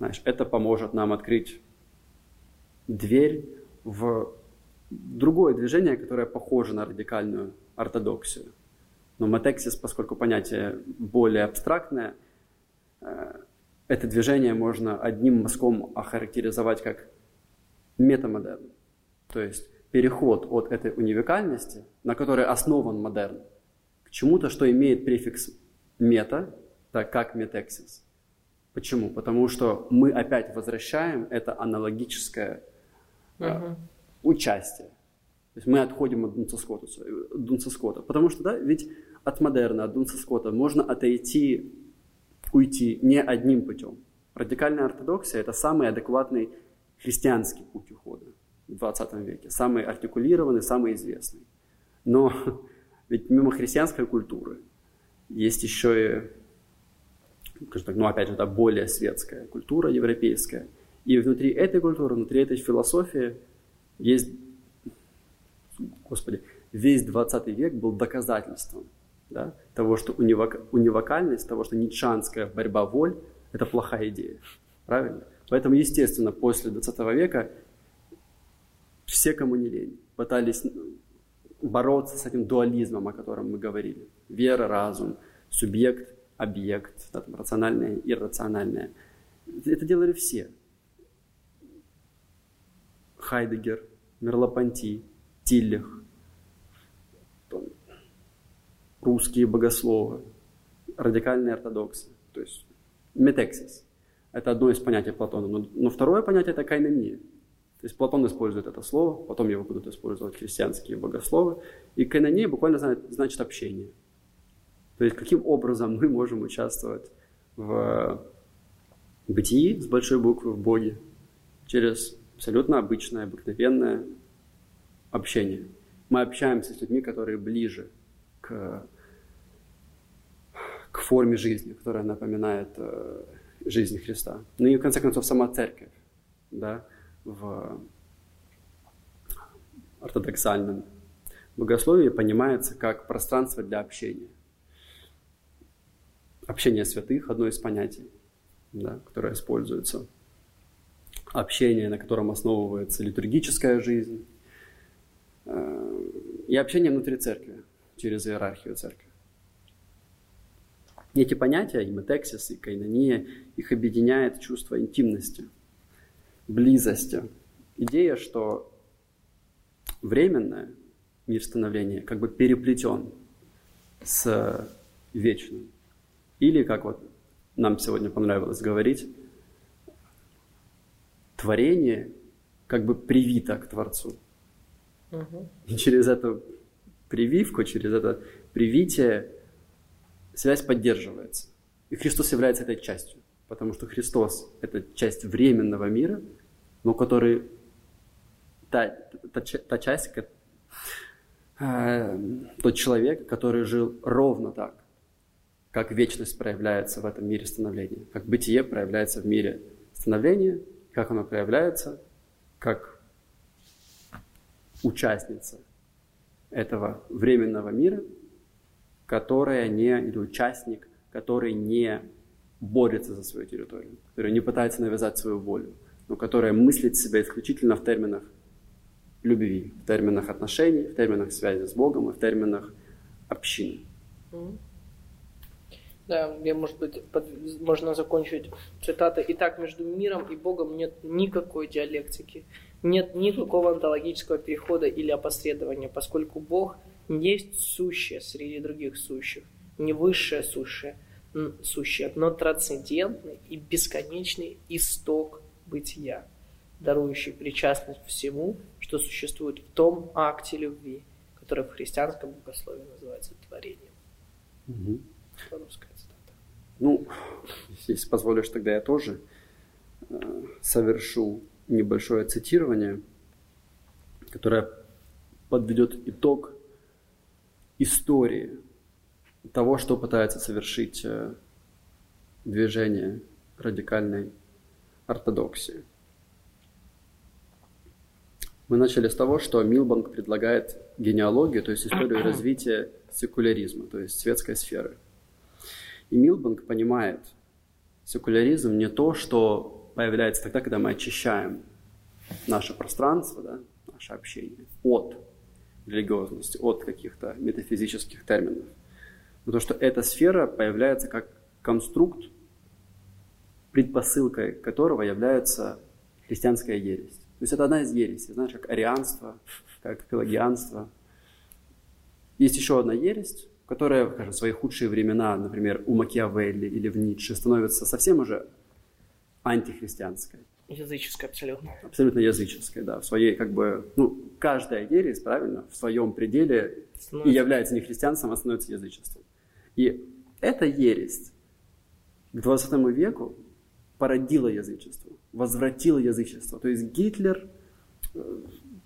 Speaker 1: знаешь, это поможет нам открыть дверь в другое движение, которое похоже на радикальную ортодоксию. Но матексис, поскольку понятие более абстрактное, э, это движение можно одним мазком охарактеризовать как метамодерн. То есть переход от этой уникальности, на которой основан модерн, к чему-то, что имеет префикс мета, так как метексис. Почему? Потому что мы опять возвращаем это аналогическое uh-huh. участие. То есть мы отходим от Дунца Скотта, Дунца Скотта. Потому что, да, ведь от модерна, от Дунца Скотта можно отойти, уйти не одним путем. Радикальная ортодоксия – это самый адекватный христианский путь ухода в 20 веке, самый артикулированный, самый известный. Но ведь мимо христианской культуры есть еще и скажем так, ну опять же, это более светская культура европейская. И внутри этой культуры, внутри этой философии есть, господи, весь 20 век был доказательством да, того, что унивок, унивокальность, того, что нитшанская борьба воль – это плохая идея. Правильно? Поэтому, естественно, после 20 века все, кому не лень, пытались бороться с этим дуализмом, о котором мы говорили. Вера, разум, субъект – объект, да, там, рациональное, иррациональное. Это делали все. Хайдегер, Мерлопонти, Тиллих, русские богословы, радикальные ортодоксы, то есть метексис. Это одно из понятий Платона. Но, но второе понятие – это кайнония. То есть Платон использует это слово, потом его будут использовать христианские богословы. И кайнония буквально значит общение. То есть каким образом мы можем участвовать в бытии с большой буквы, в Боге, через абсолютно обычное, обыкновенное общение. Мы общаемся с людьми, которые ближе к, к форме жизни, которая напоминает э, жизнь Христа. Ну и в конце концов сама церковь, да, в ортодоксальном богословии понимается как пространство для общения общение святых, одно из понятий, да, которое используется. Общение, на котором основывается литургическая жизнь. Э, и общение внутри церкви, через иерархию церкви. Эти понятия, и метексис, и кайнония, их объединяет чувство интимности, близости. Идея, что временное мир становления как бы переплетен с вечным. Или, как вот нам сегодня понравилось говорить, творение как бы привито к Творцу.
Speaker 2: Мгм.
Speaker 1: И через эту прививку, через это привитие связь поддерживается. И Христос является этой частью, потому что Христос – это часть временного мира, но который та, та, та часть, э, тот человек, который жил ровно так, как вечность проявляется в этом мире становления, как бытие проявляется в мире становления, как оно проявляется, как участница этого временного мира, которая не, или участник, который не борется за свою территорию, который не пытается навязать свою волю, но которая мыслит себя исключительно в терминах любви, в терминах отношений, в терминах связи с Богом и в терминах общины.
Speaker 2: Мгм. Да, я, может быть, под- можно закончить цитатой. Итак, между миром и Богом нет никакой диалектики, нет никакого онтологического перехода или опосредования, поскольку Бог есть сущее среди других сущих, не высшее сущее, сущее, но трансцендентный и бесконечный исток бытия, дарующий причастность всему, что существует в том акте любви, который в христианском богословии называется творением. Русская цитата.
Speaker 1: Ну, если позволишь, тогда я тоже э, совершу небольшое цитирование, которое подведет итог истории того, что пытается совершить э, движение радикальной ортодоксии. Мы начали с того, что Милбанк предлагает генеалогию, то есть историю развития секуляризма, то есть светской сферы. И Милбанк понимает, секуляризм не то, что появляется тогда, когда мы очищаем наше пространство, да, наше общение от религиозности, от каких-то метафизических терминов. Но то, что эта сфера появляется как конструкт, предпосылкой которого является христианская ересь. То есть это одна из ересей, знаешь, как арианство, как пелагианство. Есть еще одна ересь, которая, скажем, в свои худшие времена, например, у Макиавелли или в Ницше, становится совсем уже антихристианской,
Speaker 2: Языческая абсолютно.
Speaker 1: абсолютно языческой, да, в своей, как бы, ну, каждая ересь, правильно, в своем пределе и
Speaker 2: Становится-
Speaker 1: является не христианством, а становится язычеством. И эта ересь к 20 веку породила язычество, возвратила язычество. То есть Гитлер, э,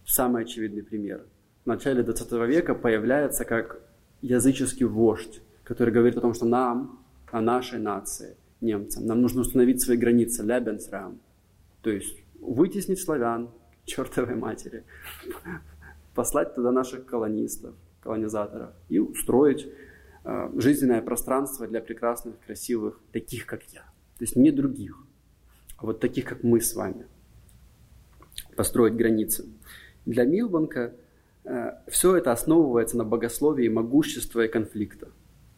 Speaker 1: самый очевидный пример, в начале 20 века появляется как языческий вождь, который говорит о том, что нам, о нашей нации, немцам, нам нужно установить свои границы, Lebensraum, то есть вытеснить славян, чертовой матери, послать туда наших колонистов, колонизаторов и устроить э, жизненное пространство для прекрасных, красивых, таких, как я. То есть не других, а вот таких, как мы с вами. Построить границы. Для Милбанка все это основывается на богословии могущества и конфликта.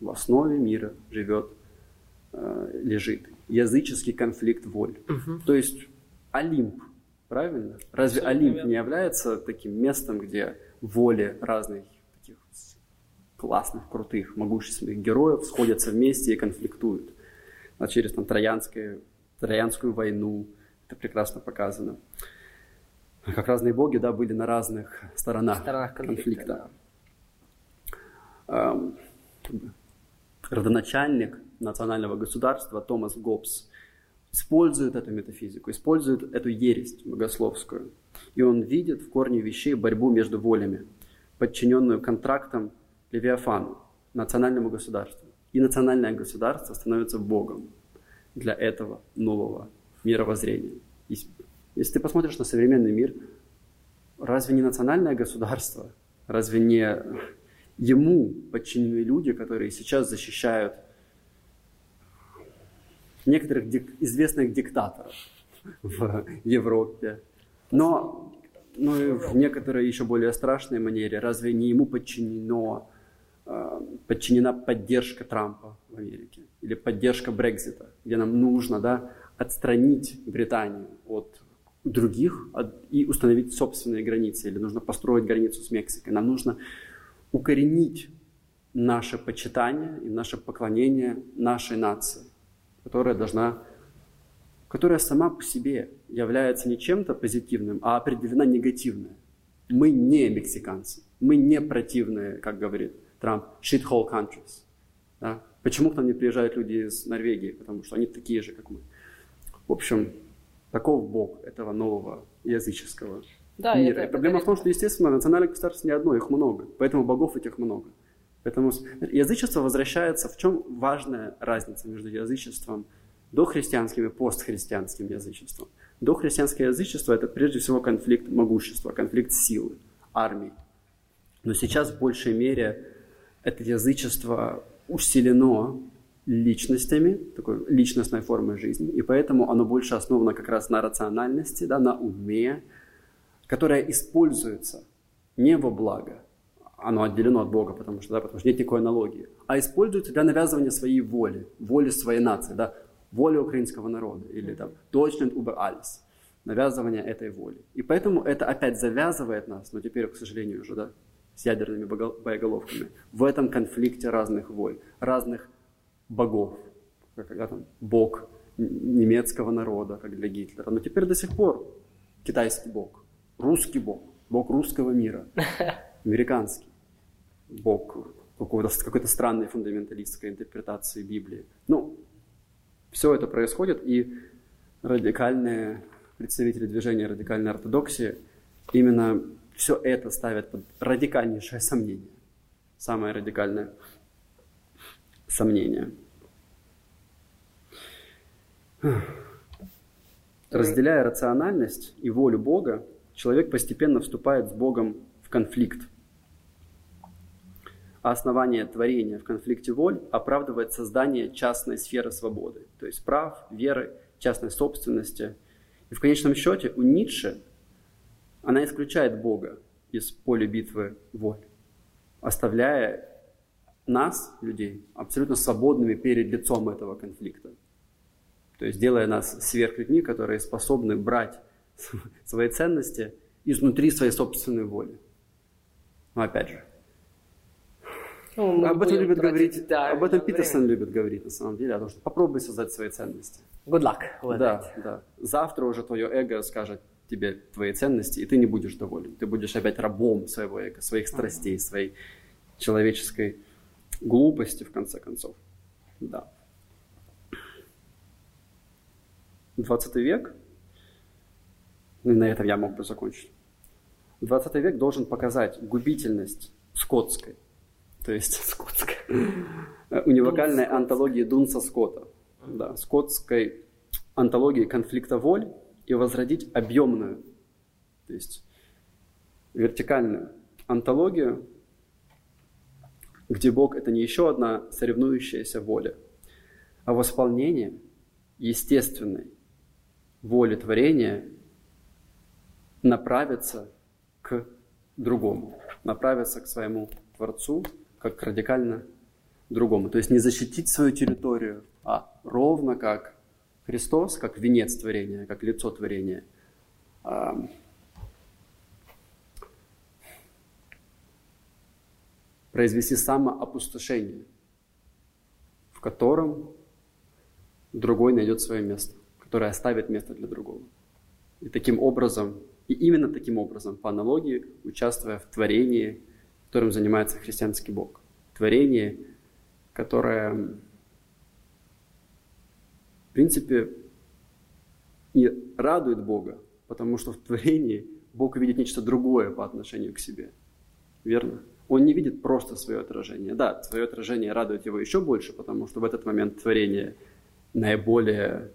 Speaker 1: В основе мира живет, э, лежит языческий конфликт воль. То есть Олимп, правильно? Разве
Speaker 2: Абсолютно
Speaker 1: Олимп
Speaker 2: верно.
Speaker 1: не является таким местом, где воли разных таких классных, крутых, могущественных героев сходятся вместе и конфликтуют? А через там, Троянское, Троянскую войну это прекрасно показано. Как разные боги, да, были на разных сторонах,
Speaker 2: сторонах конфликта,
Speaker 1: Эм, как бы, родоначальник национального государства Томас Гоббс использует эту метафизику, использует эту ересь богословскую. И он видит в корне вещей борьбу между волями, подчиненную контрактам Левиафану, национальному государству. И национальное государство становится Богом для этого нового мировоззрения. Если ты посмотришь на современный мир, разве не национальное государство, разве не ему подчинены люди, которые сейчас защищают некоторых дик- известных диктаторов в Европе, но, но и в некоторой еще более страшной манере, разве не ему подчинено, э, подчинена поддержка Трампа в Америке? Или поддержка Брекзита, где нам нужно да, отстранить Британию от других от- и установить собственные границы, или нужно построить границу с Мексикой. Нам нужно укоренить наше почитание и наше поклонение нашей нации, которая должна которая сама по себе является не чем-то позитивным, а определена негативная. Мы не мексиканцы, мы не противные, как говорит Трамп, shithole countries. Да? Почему к нам не приезжают люди из Норвегии? Потому что они такие же, как мы. В общем, таков Бог этого нового языческого да, мира. Это, и проблема это... в том, что, естественно, национальных государств не одно, их много. Поэтому богов этих много. Поэтому язычество возвращается, в чем важная разница между язычеством дохристианским и постхристианским язычеством. Дохристианское язычество – это прежде всего конфликт могущества, конфликт силы, армии. Но сейчас в большей мере это язычество усилено личностями, такой личностной формой жизни, и поэтому оно больше основано как раз на рациональности, да, на уме, которая используется не во благо, оно отделено от Бога, потому что, да, потому что нет никакой аналогии, а используется для навязывания своей воли, воли своей нации, да, воли украинского народа, или там Deutschland über alles, навязывание этой воли. И поэтому это опять завязывает нас, но теперь, к сожалению, уже, да, с ядерными боеголовками, в этом конфликте разных воль, разных богов, когда там бог немецкого народа, как для Гитлера. Но теперь до сих пор китайский бог, русский бог, бог русского мира, американский бог какой-то, какой-то странной фундаменталистской интерпретации Библии. Ну, все это происходит, и радикальные представители движения радикальной ортодоксии именно все это ставят под радикальнейшее сомнение. Самое радикальное сомнение. Разделяя рациональность и волю Бога, человек постепенно вступает с Богом в конфликт. А основание творения в конфликте воль оправдывает создание частной сферы свободы, то есть прав, веры, частной собственности. И в конечном счете у Ницше она исключает Бога из поля битвы воль, оставляя нас, людей, абсолютно свободными перед лицом этого конфликта. То есть делая нас сверхлюдьми, которые способны брать свои ценности изнутри своей собственной воли. Но опять же, ну, об этом любит говорить, да, об этом Питерсон время. любит говорить на самом деле, о том, что попробуй создать свои ценности.
Speaker 2: Good luck.
Speaker 1: Да, it. да. Завтра уже твое эго скажет тебе твои ценности, и ты не будешь доволен. Ты будешь опять рабом своего эго, своих страстей, своей человеческой глупости, в конце концов. Да. 20 век, ну и на этом я мог бы закончить. 20 век должен показать губительность скотской, то есть скотской, унивокальной антологии Дунса Скотта, да, скотской антологии конфликта воль и возродить объемную, то есть вертикальную антологию где Бог – это не еще одна соревнующаяся воля, а восполнение естественной воли творения направиться к другому, направиться к своему Творцу, как к радикально другому. То есть не защитить свою территорию, а ровно как Христос, как венец творения, как лицо творения – произвести самоопустошение, в котором другой найдет свое место, которое оставит место для другого. И таким образом, и именно таким образом, по аналогии, участвуя в творении, которым занимается христианский Бог. Творение, которое, в принципе, не радует Бога, потому что в творении Бог видит нечто другое по отношению к себе. Верно? Он не видит просто свое отражение. Да, свое отражение радует его еще больше, потому что в этот момент творение наиболее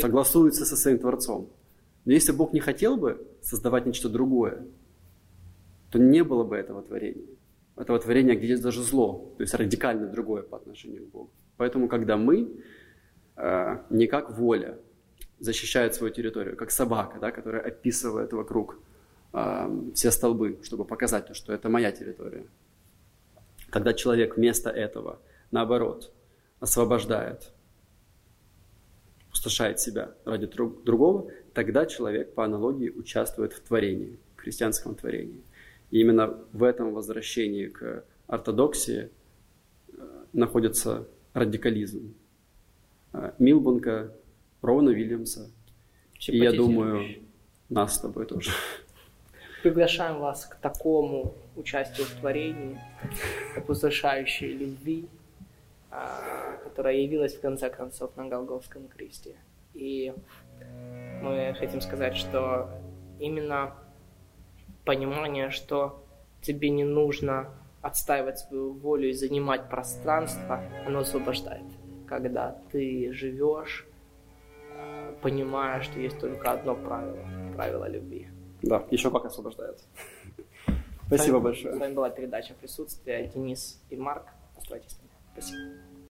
Speaker 1: согласуется со своим Творцом. Но если Бог не хотел бы создавать нечто другое, то не было бы этого творения. Этого творения, где есть даже зло, то есть радикально другое по отношению к Богу. Поэтому, когда мы, э, не как воля, защищает свою территорию, как собака, да, которая описывает вокруг все столбы, чтобы показать, что это моя территория. Когда человек вместо этого, наоборот, освобождает, пустошает себя ради другого, тогда человек по аналогии участвует в творении, в христианском творении. И именно в этом возвращении к ортодоксии э, находится радикализм. Э, Милбунка Рована Вильямса. И я думаю, нас с тобой тоже.
Speaker 2: Приглашаем вас к такому участию в творении, опустошающей любви, а, которая явилась в конце концов на Голговском кресте. И мы хотим сказать, что именно понимание, что тебе не нужно отстаивать свою волю и занимать пространство, оно освобождает. Когда ты живешь, понимая, что есть только одно правило, правило любви.
Speaker 1: Да, еще как освобождает. Спасибо большое.
Speaker 2: С вами была передача «Присутствие». Денис и Марк. Оставайтесь с нами. Спасибо.